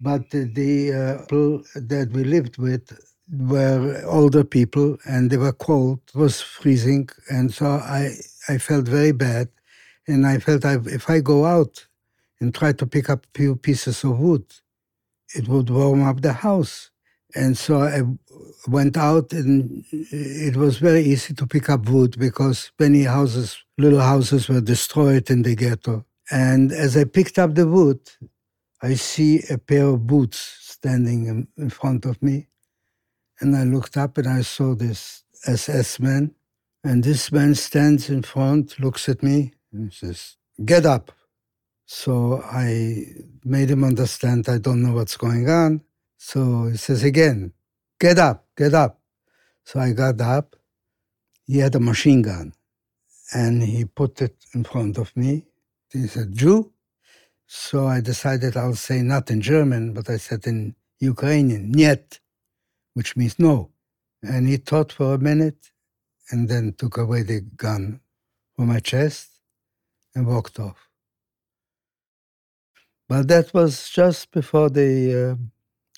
But the, uh, people that we lived with were older people and they were cold. It was freezing. And so I I felt very bad, and I felt I, if I go out and try to pick up a few pieces of wood, it would warm up the house. And so I went out, and it was very easy to pick up wood because many houses, little houses, were destroyed in the ghetto. And as I picked up the wood, I see a pair of boots standing in, front of me. And I looked up and I saw this SS man and this man stands in front, looks at me, and says, Get up. So I made him understand I don't know what's going on. So he says again, Get up, get up. So I got up. He had a machine gun and he put it in front of me. He said, Jew? So I decided I'll say not in German, but I said in Ukrainian, Niet, which means no. And he thought for a minute and then took away the gun from my chest and walked off. But that was just before the, uh,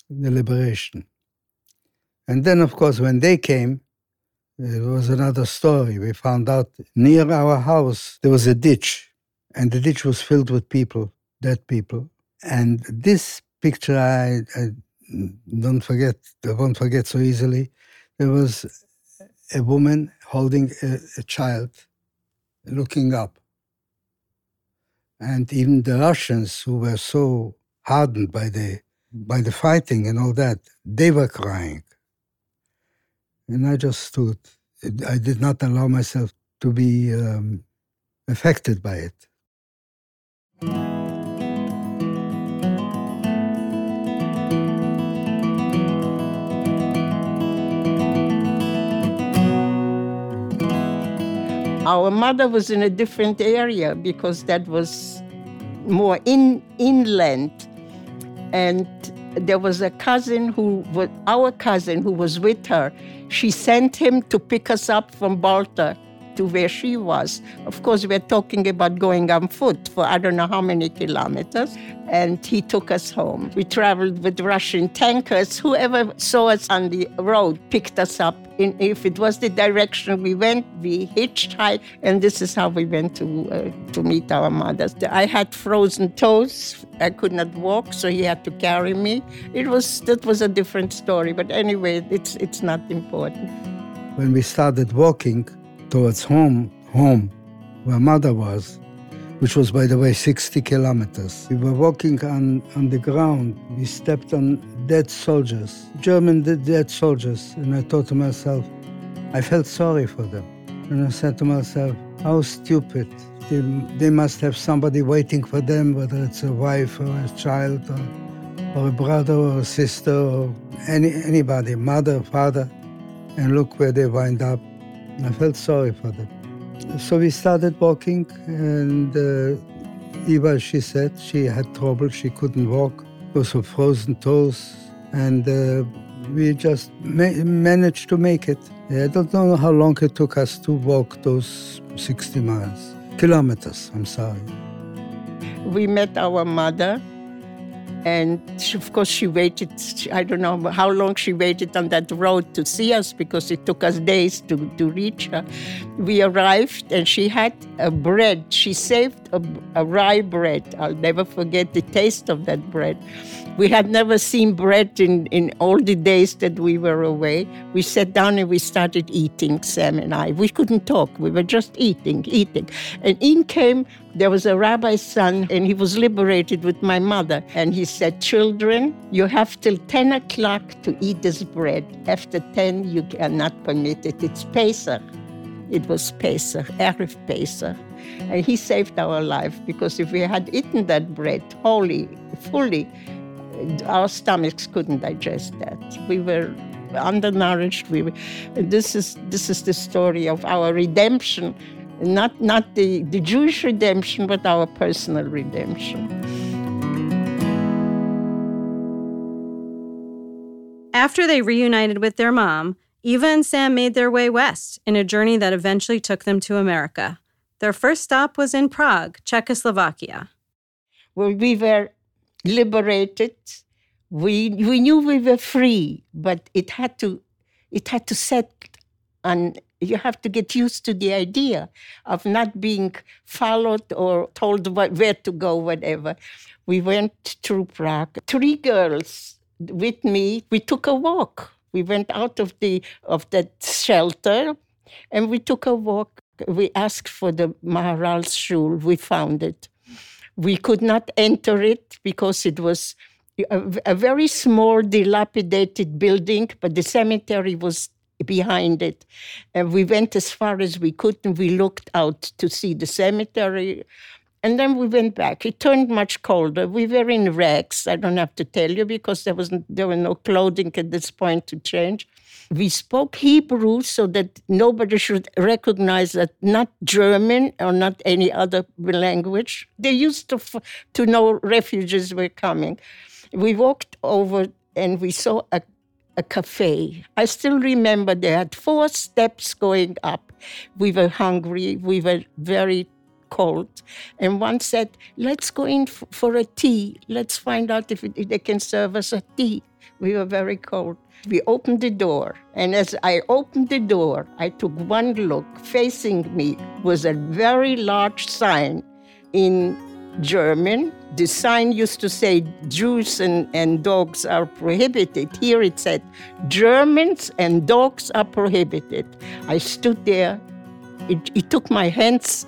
the liberation. And then, of course, when they came, it was another story. We found out near our house there was a ditch, and the ditch was filled with people, dead people. And this picture I, I don't forget, I won't forget so easily. There was a woman holding a, a child, looking up. And even the Russians, who were so hardened by the by the fighting and all that, they were crying. And I just stood. I did not allow myself to be um, affected by it. Our mother was in a different area because that was more in inland. And there was a cousin who was our cousin who was with her. She sent him to pick us up from Balta to where she was. Of course, we're talking about going on foot for I don't know how many kilometers. And he took us home. We traveled with Russian tankers. Whoever saw us on the road picked us up. In, if it was the direction we went, we hitchhiked, and this is how we went to uh, to meet our mothers. I had frozen toes. I could not walk, so he had to carry me. It was that was a different story, but anyway, it's it's not important. When we started walking, towards home, home, where mother was, which was, by the way, 60 kilometers. We were walking on, on the ground. We stepped on dead soldiers, German dead soldiers. And I thought to myself, I felt sorry for them. And I said to myself, how stupid. They, they must have somebody waiting for them, whether it's a wife or a child or, or a brother or a sister or any, anybody, mother, father. And look where they wind up. I felt sorry for them. So we started walking, and uh, Eva, she said she had trouble, she couldn't walk because of frozen toes, and uh, we just ma- managed to make it. I don't know how long it took us to walk those 60 miles, kilometers, I'm sorry. We met our mother and she, of course, she waited, I don't know how long she waited on that road to see us because it took us days to, to reach her. We arrived and she had a bread. She saved a, rye bread. I'll never forget the taste of that bread. We had never seen bread in, in all the days that we were away. We sat down and we started eating, Sam and I. We couldn't talk. We were just eating, eating. And in came, there was a rabbi's son, and he was liberated with my mother. And he said, Children, you have till 10 o'clock to eat this bread. After 10, you cannot permit it. It's Pesach. It was Pesach, Erev Pesach. And he saved our life because if we had eaten that bread wholly, fully, our stomachs couldn't digest that. We were undernourished. We were, this is this is the story of our redemption, not not the, the Jewish redemption, but our personal redemption. After they reunited with their mom, Eva and Sam made their way west in a journey that eventually took them to America. Their first stop was in Prague, Czechoslovakia. Well, we were liberated. We we knew we were free, but it had to it had to set and you have to get used to the idea of not being followed or told what, where to go, whatever. We went through Prague. Three girls with me. We took a walk. We went out of the of that shelter, and we took a walk. We asked for the Maharal's shul. We found it. We could not enter it because it was a, a very small, dilapidated building, but the cemetery was behind it. And we went as far as we could and we looked out to see the cemetery. And then we went back. It turned much colder. We were in rags. I don't have to tell you because there was there were no clothing at this point to change. We spoke Hebrew so that nobody should recognize that not German or not any other language. They used to, to know refugees were coming. We walked over and we saw a, a cafe. I still remember they had four steps going up. We were hungry. We were very cold. And one said, Let's go in for a tea. Let's find out if they can serve us a tea. We were very cold. We opened the door, and as I opened the door, I took one look. Facing me was a very large sign in German. The sign used to say Jews and, and dogs are prohibited. Here it said Germans and dogs are prohibited. I stood there. It, it took my hands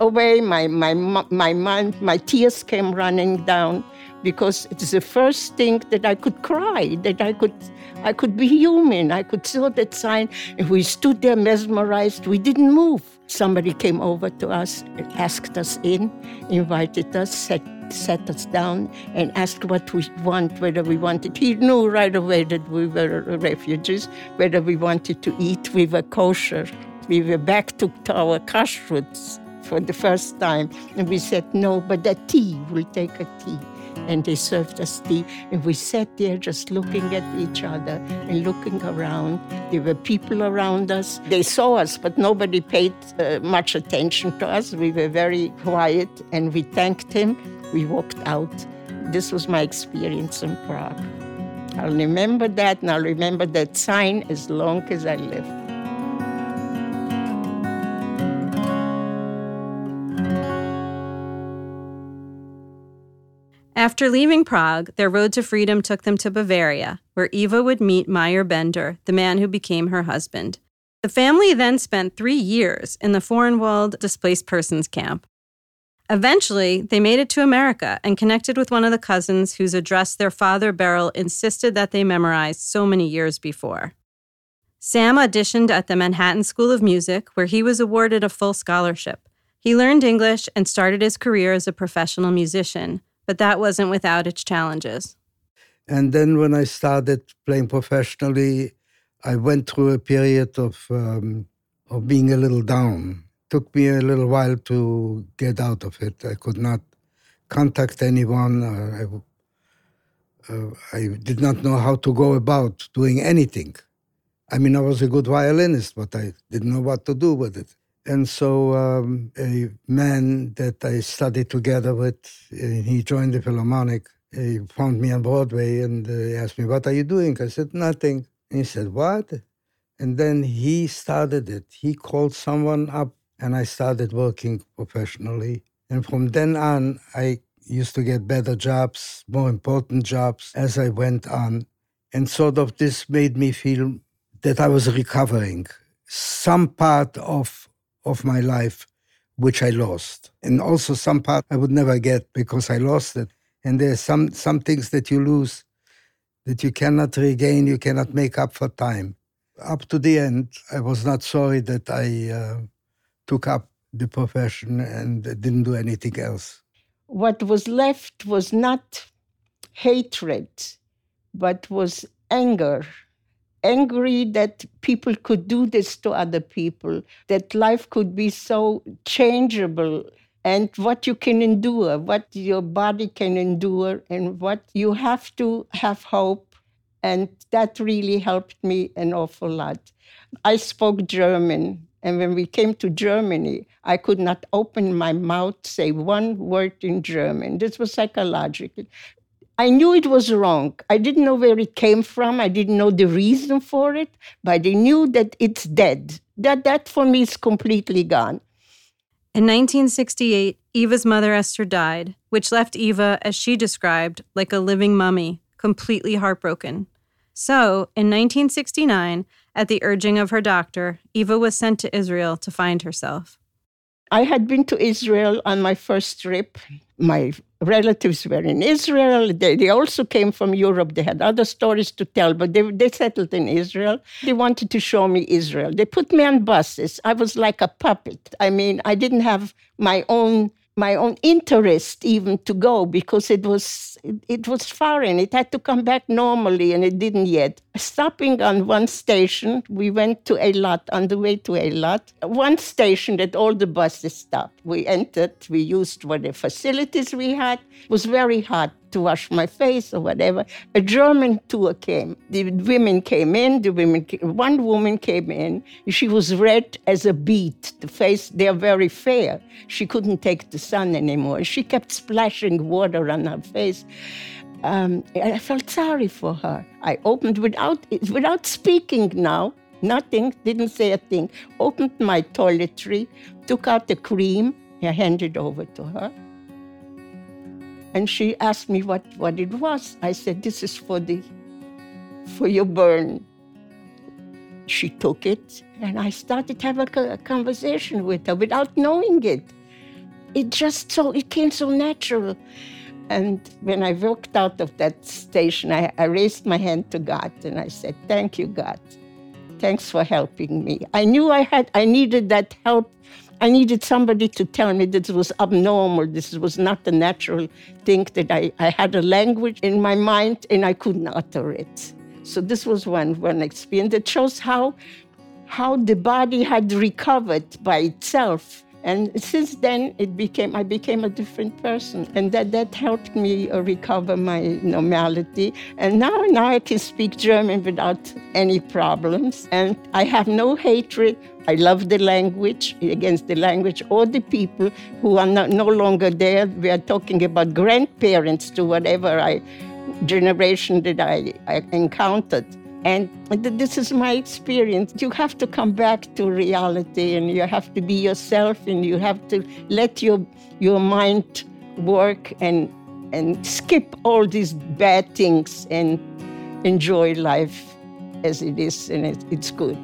away. My, my, my, mind, my tears came running down because it's the first thing that I could cry, that I could, I could be human. I could see that sign. And we stood there mesmerized. We didn't move. Somebody came over to us, asked us in, invited us, sat, sat us down, and asked what we want, whether we wanted. He knew right away that we were refugees, whether we wanted to eat. We were kosher. We were back to, to our kashrut for the first time. And we said, no, but a tea, we'll take a tea and they served us tea. And we sat there just looking at each other and looking around. There were people around us. They saw us, but nobody paid uh, much attention to us. We were very quiet and we thanked him. We walked out. This was my experience in Prague. I'll remember that and I'll remember that sign as long as I live. After leaving Prague, their road to freedom took them to Bavaria, where Eva would meet Meyer Bender, the man who became her husband. The family then spent three years in the Föhrenwald displaced persons camp. Eventually, they made it to America and connected with one of the cousins whose address their father, Beryl, insisted that they memorize so many years before. Sam auditioned at the Manhattan School of Music, where he was awarded a full scholarship. He learned English and started his career as a professional musician but that wasn't without its challenges. And then when I started playing professionally, I went through a period of um, of being a little down. Took me a little while to get out of it. I could not contact anyone. I, uh, I did not know how to go about doing anything. I mean, I was a good violinist, but I didn't know what to do with it. And so um, a man that I studied together with, uh, he joined the Philharmonic. He found me on Broadway and uh, asked me, what are you doing? I said, nothing. And he said, what? And then he started it. He called someone up and I started working professionally. And from then on, I used to get better jobs, more important jobs as I went on. And sort of this made me feel that I was recovering some part of, of my life which I lost. And also some part I would never get because I lost it. And there's some, some things that you lose that you cannot regain, you cannot make up for time. Up to the end, I was not sorry that I uh, took up the profession and didn't do anything else. What was left was not hatred, but was anger. Angry that people could do this to other people, that life could be so changeable, and what you can endure, what your body can endure, and what you have to have hope. And that really helped me an awful lot. I spoke German and when we came to Germany, I could not open my mouth, say one word in German. This was psychological. I knew it was wrong. I didn't know where it came from. I didn't know the reason for it, but I knew that it's dead. That that for me is completely gone. In 1968, Eva's mother Esther died, which left Eva, as she described, like a living mummy, completely heartbroken. So, in 1969, at the urging of her doctor, Eva was sent to Israel to find herself. I had been to Israel on my first trip. My relatives were in Israel. They, they also came from Europe. They had other stories to tell, but they, they settled in Israel. They wanted to show me Israel. They put me on buses. I was like a puppet. I mean, I didn't have my own my own interest even to go because it was it, was foreign. It had to come back normally and it didn't yet. Stopping on one station we went to Eilat on the way to Eilat one station that all the buses stopped. We entered we used whatever facilities we had. It was very hot to wash my face or whatever. A German tour came. The women came in. The women, came, one woman came in. She was red as a beet. The face, they are very fair. She couldn't take the sun anymore. She kept splashing water on her face. Um, I felt sorry for her. I opened without without speaking now. Nothing, didn't say a thing. Opened my toiletry, took out the cream, I handed over to her. And she asked me what, what it was. I said, This is for the for your burn. She took it and I started to have a, a conversation with her without knowing it. It just so it came so natural. And when I walked out of that station, I, I raised my hand to God and I said, Thank you, God. Thanks for helping me. I knew I had I needed that help I needed somebody to tell me that this was abnormal. This was not a natural thing, that I, I had a language in my mind and I couldn't utter it. So this was one, one experience that shows how, how the body had recovered by itself and since then, it became I became a different person, and that that helped me uh, recover my normality. And now, now I can speak German without any problems, and I have no hatred. I love the language against the language or the people who are no, no longer there. We are talking about grandparents to whatever I generation that I, I encountered. And this is my experience. You have to come back to reality and you have to be yourself and you have to let your, your mind work and, and skip all these bad things and enjoy life as it is and it, it's good.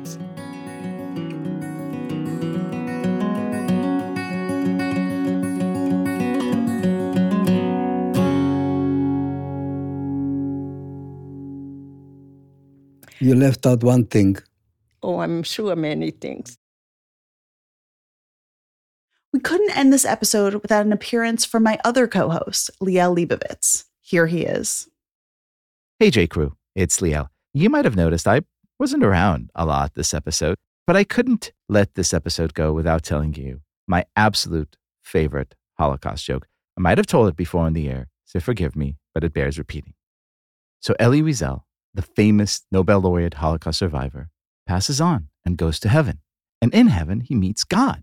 You left out one thing. Oh, I'm sure many things. We couldn't end this episode without an appearance from my other co host, Liel Leibovitz. Here he is. Hey, Jew Crew, it's Liel. You might have noticed I wasn't around a lot this episode, but I couldn't let this episode go without telling you my absolute favorite Holocaust joke. I might have told it before on the air, so forgive me, but it bears repeating. So Elie Wiesel the famous Nobel laureate Holocaust survivor, passes on and goes to heaven. And in heaven, he meets God.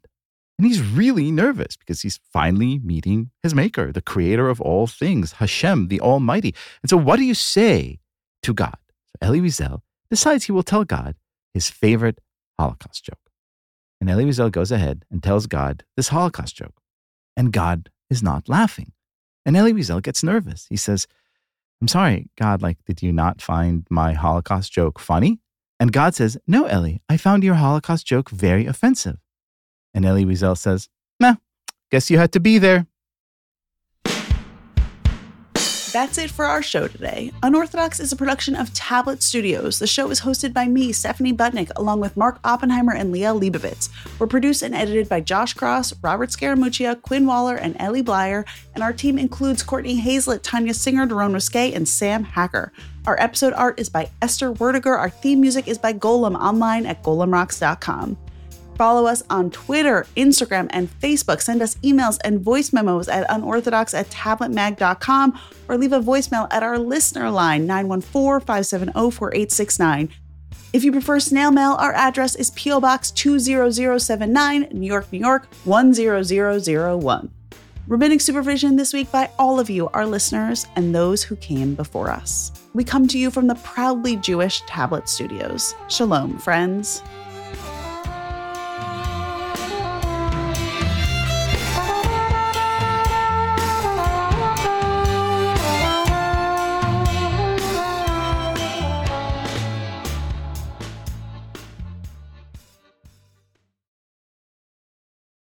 And he's really nervous because he's finally meeting his maker, the creator of all things, Hashem, the Almighty. And so, what do you say to God? So Elie Wiesel decides he will tell God his favorite Holocaust joke. And Elie Wiesel goes ahead and tells God this Holocaust joke. And God is not laughing. And Elie Wiesel gets nervous. He says, I'm sorry, God, like, did you not find my Holocaust joke funny? And God says, No, Elie, I found your Holocaust joke very offensive. And Elie Wiesel says, Nah, guess you had to be there. That's it for our show today. Unorthodox is a production of Tablet Studios. The show is hosted by me, Stephanie Butnick, along with Mark Oppenheimer and Liel Leibovitz. We're produced and edited by Josh Cross, Robert Scaramuccia, Quinn Waller, and Ellie Blyer, and our team includes Courtney Hazlett, Tanya Singer, Daron Ruskay, and Sam Hacker. Our episode art is by Esther Werdiger. Our theme music is by Golem online at golemrocks.com. Follow us on Twitter, Instagram, and Facebook. Send us emails and voice memos at unorthodox at tabletmag.com or leave a voicemail at our listener line 914 570 4869. If you prefer snail mail, our address is P.O. Box 20079, New York, New York 10001. Rabbinic supervision this week by all of you, our listeners, and those who came before us. We come to you from the proudly Jewish Tablet Studios. Shalom, friends.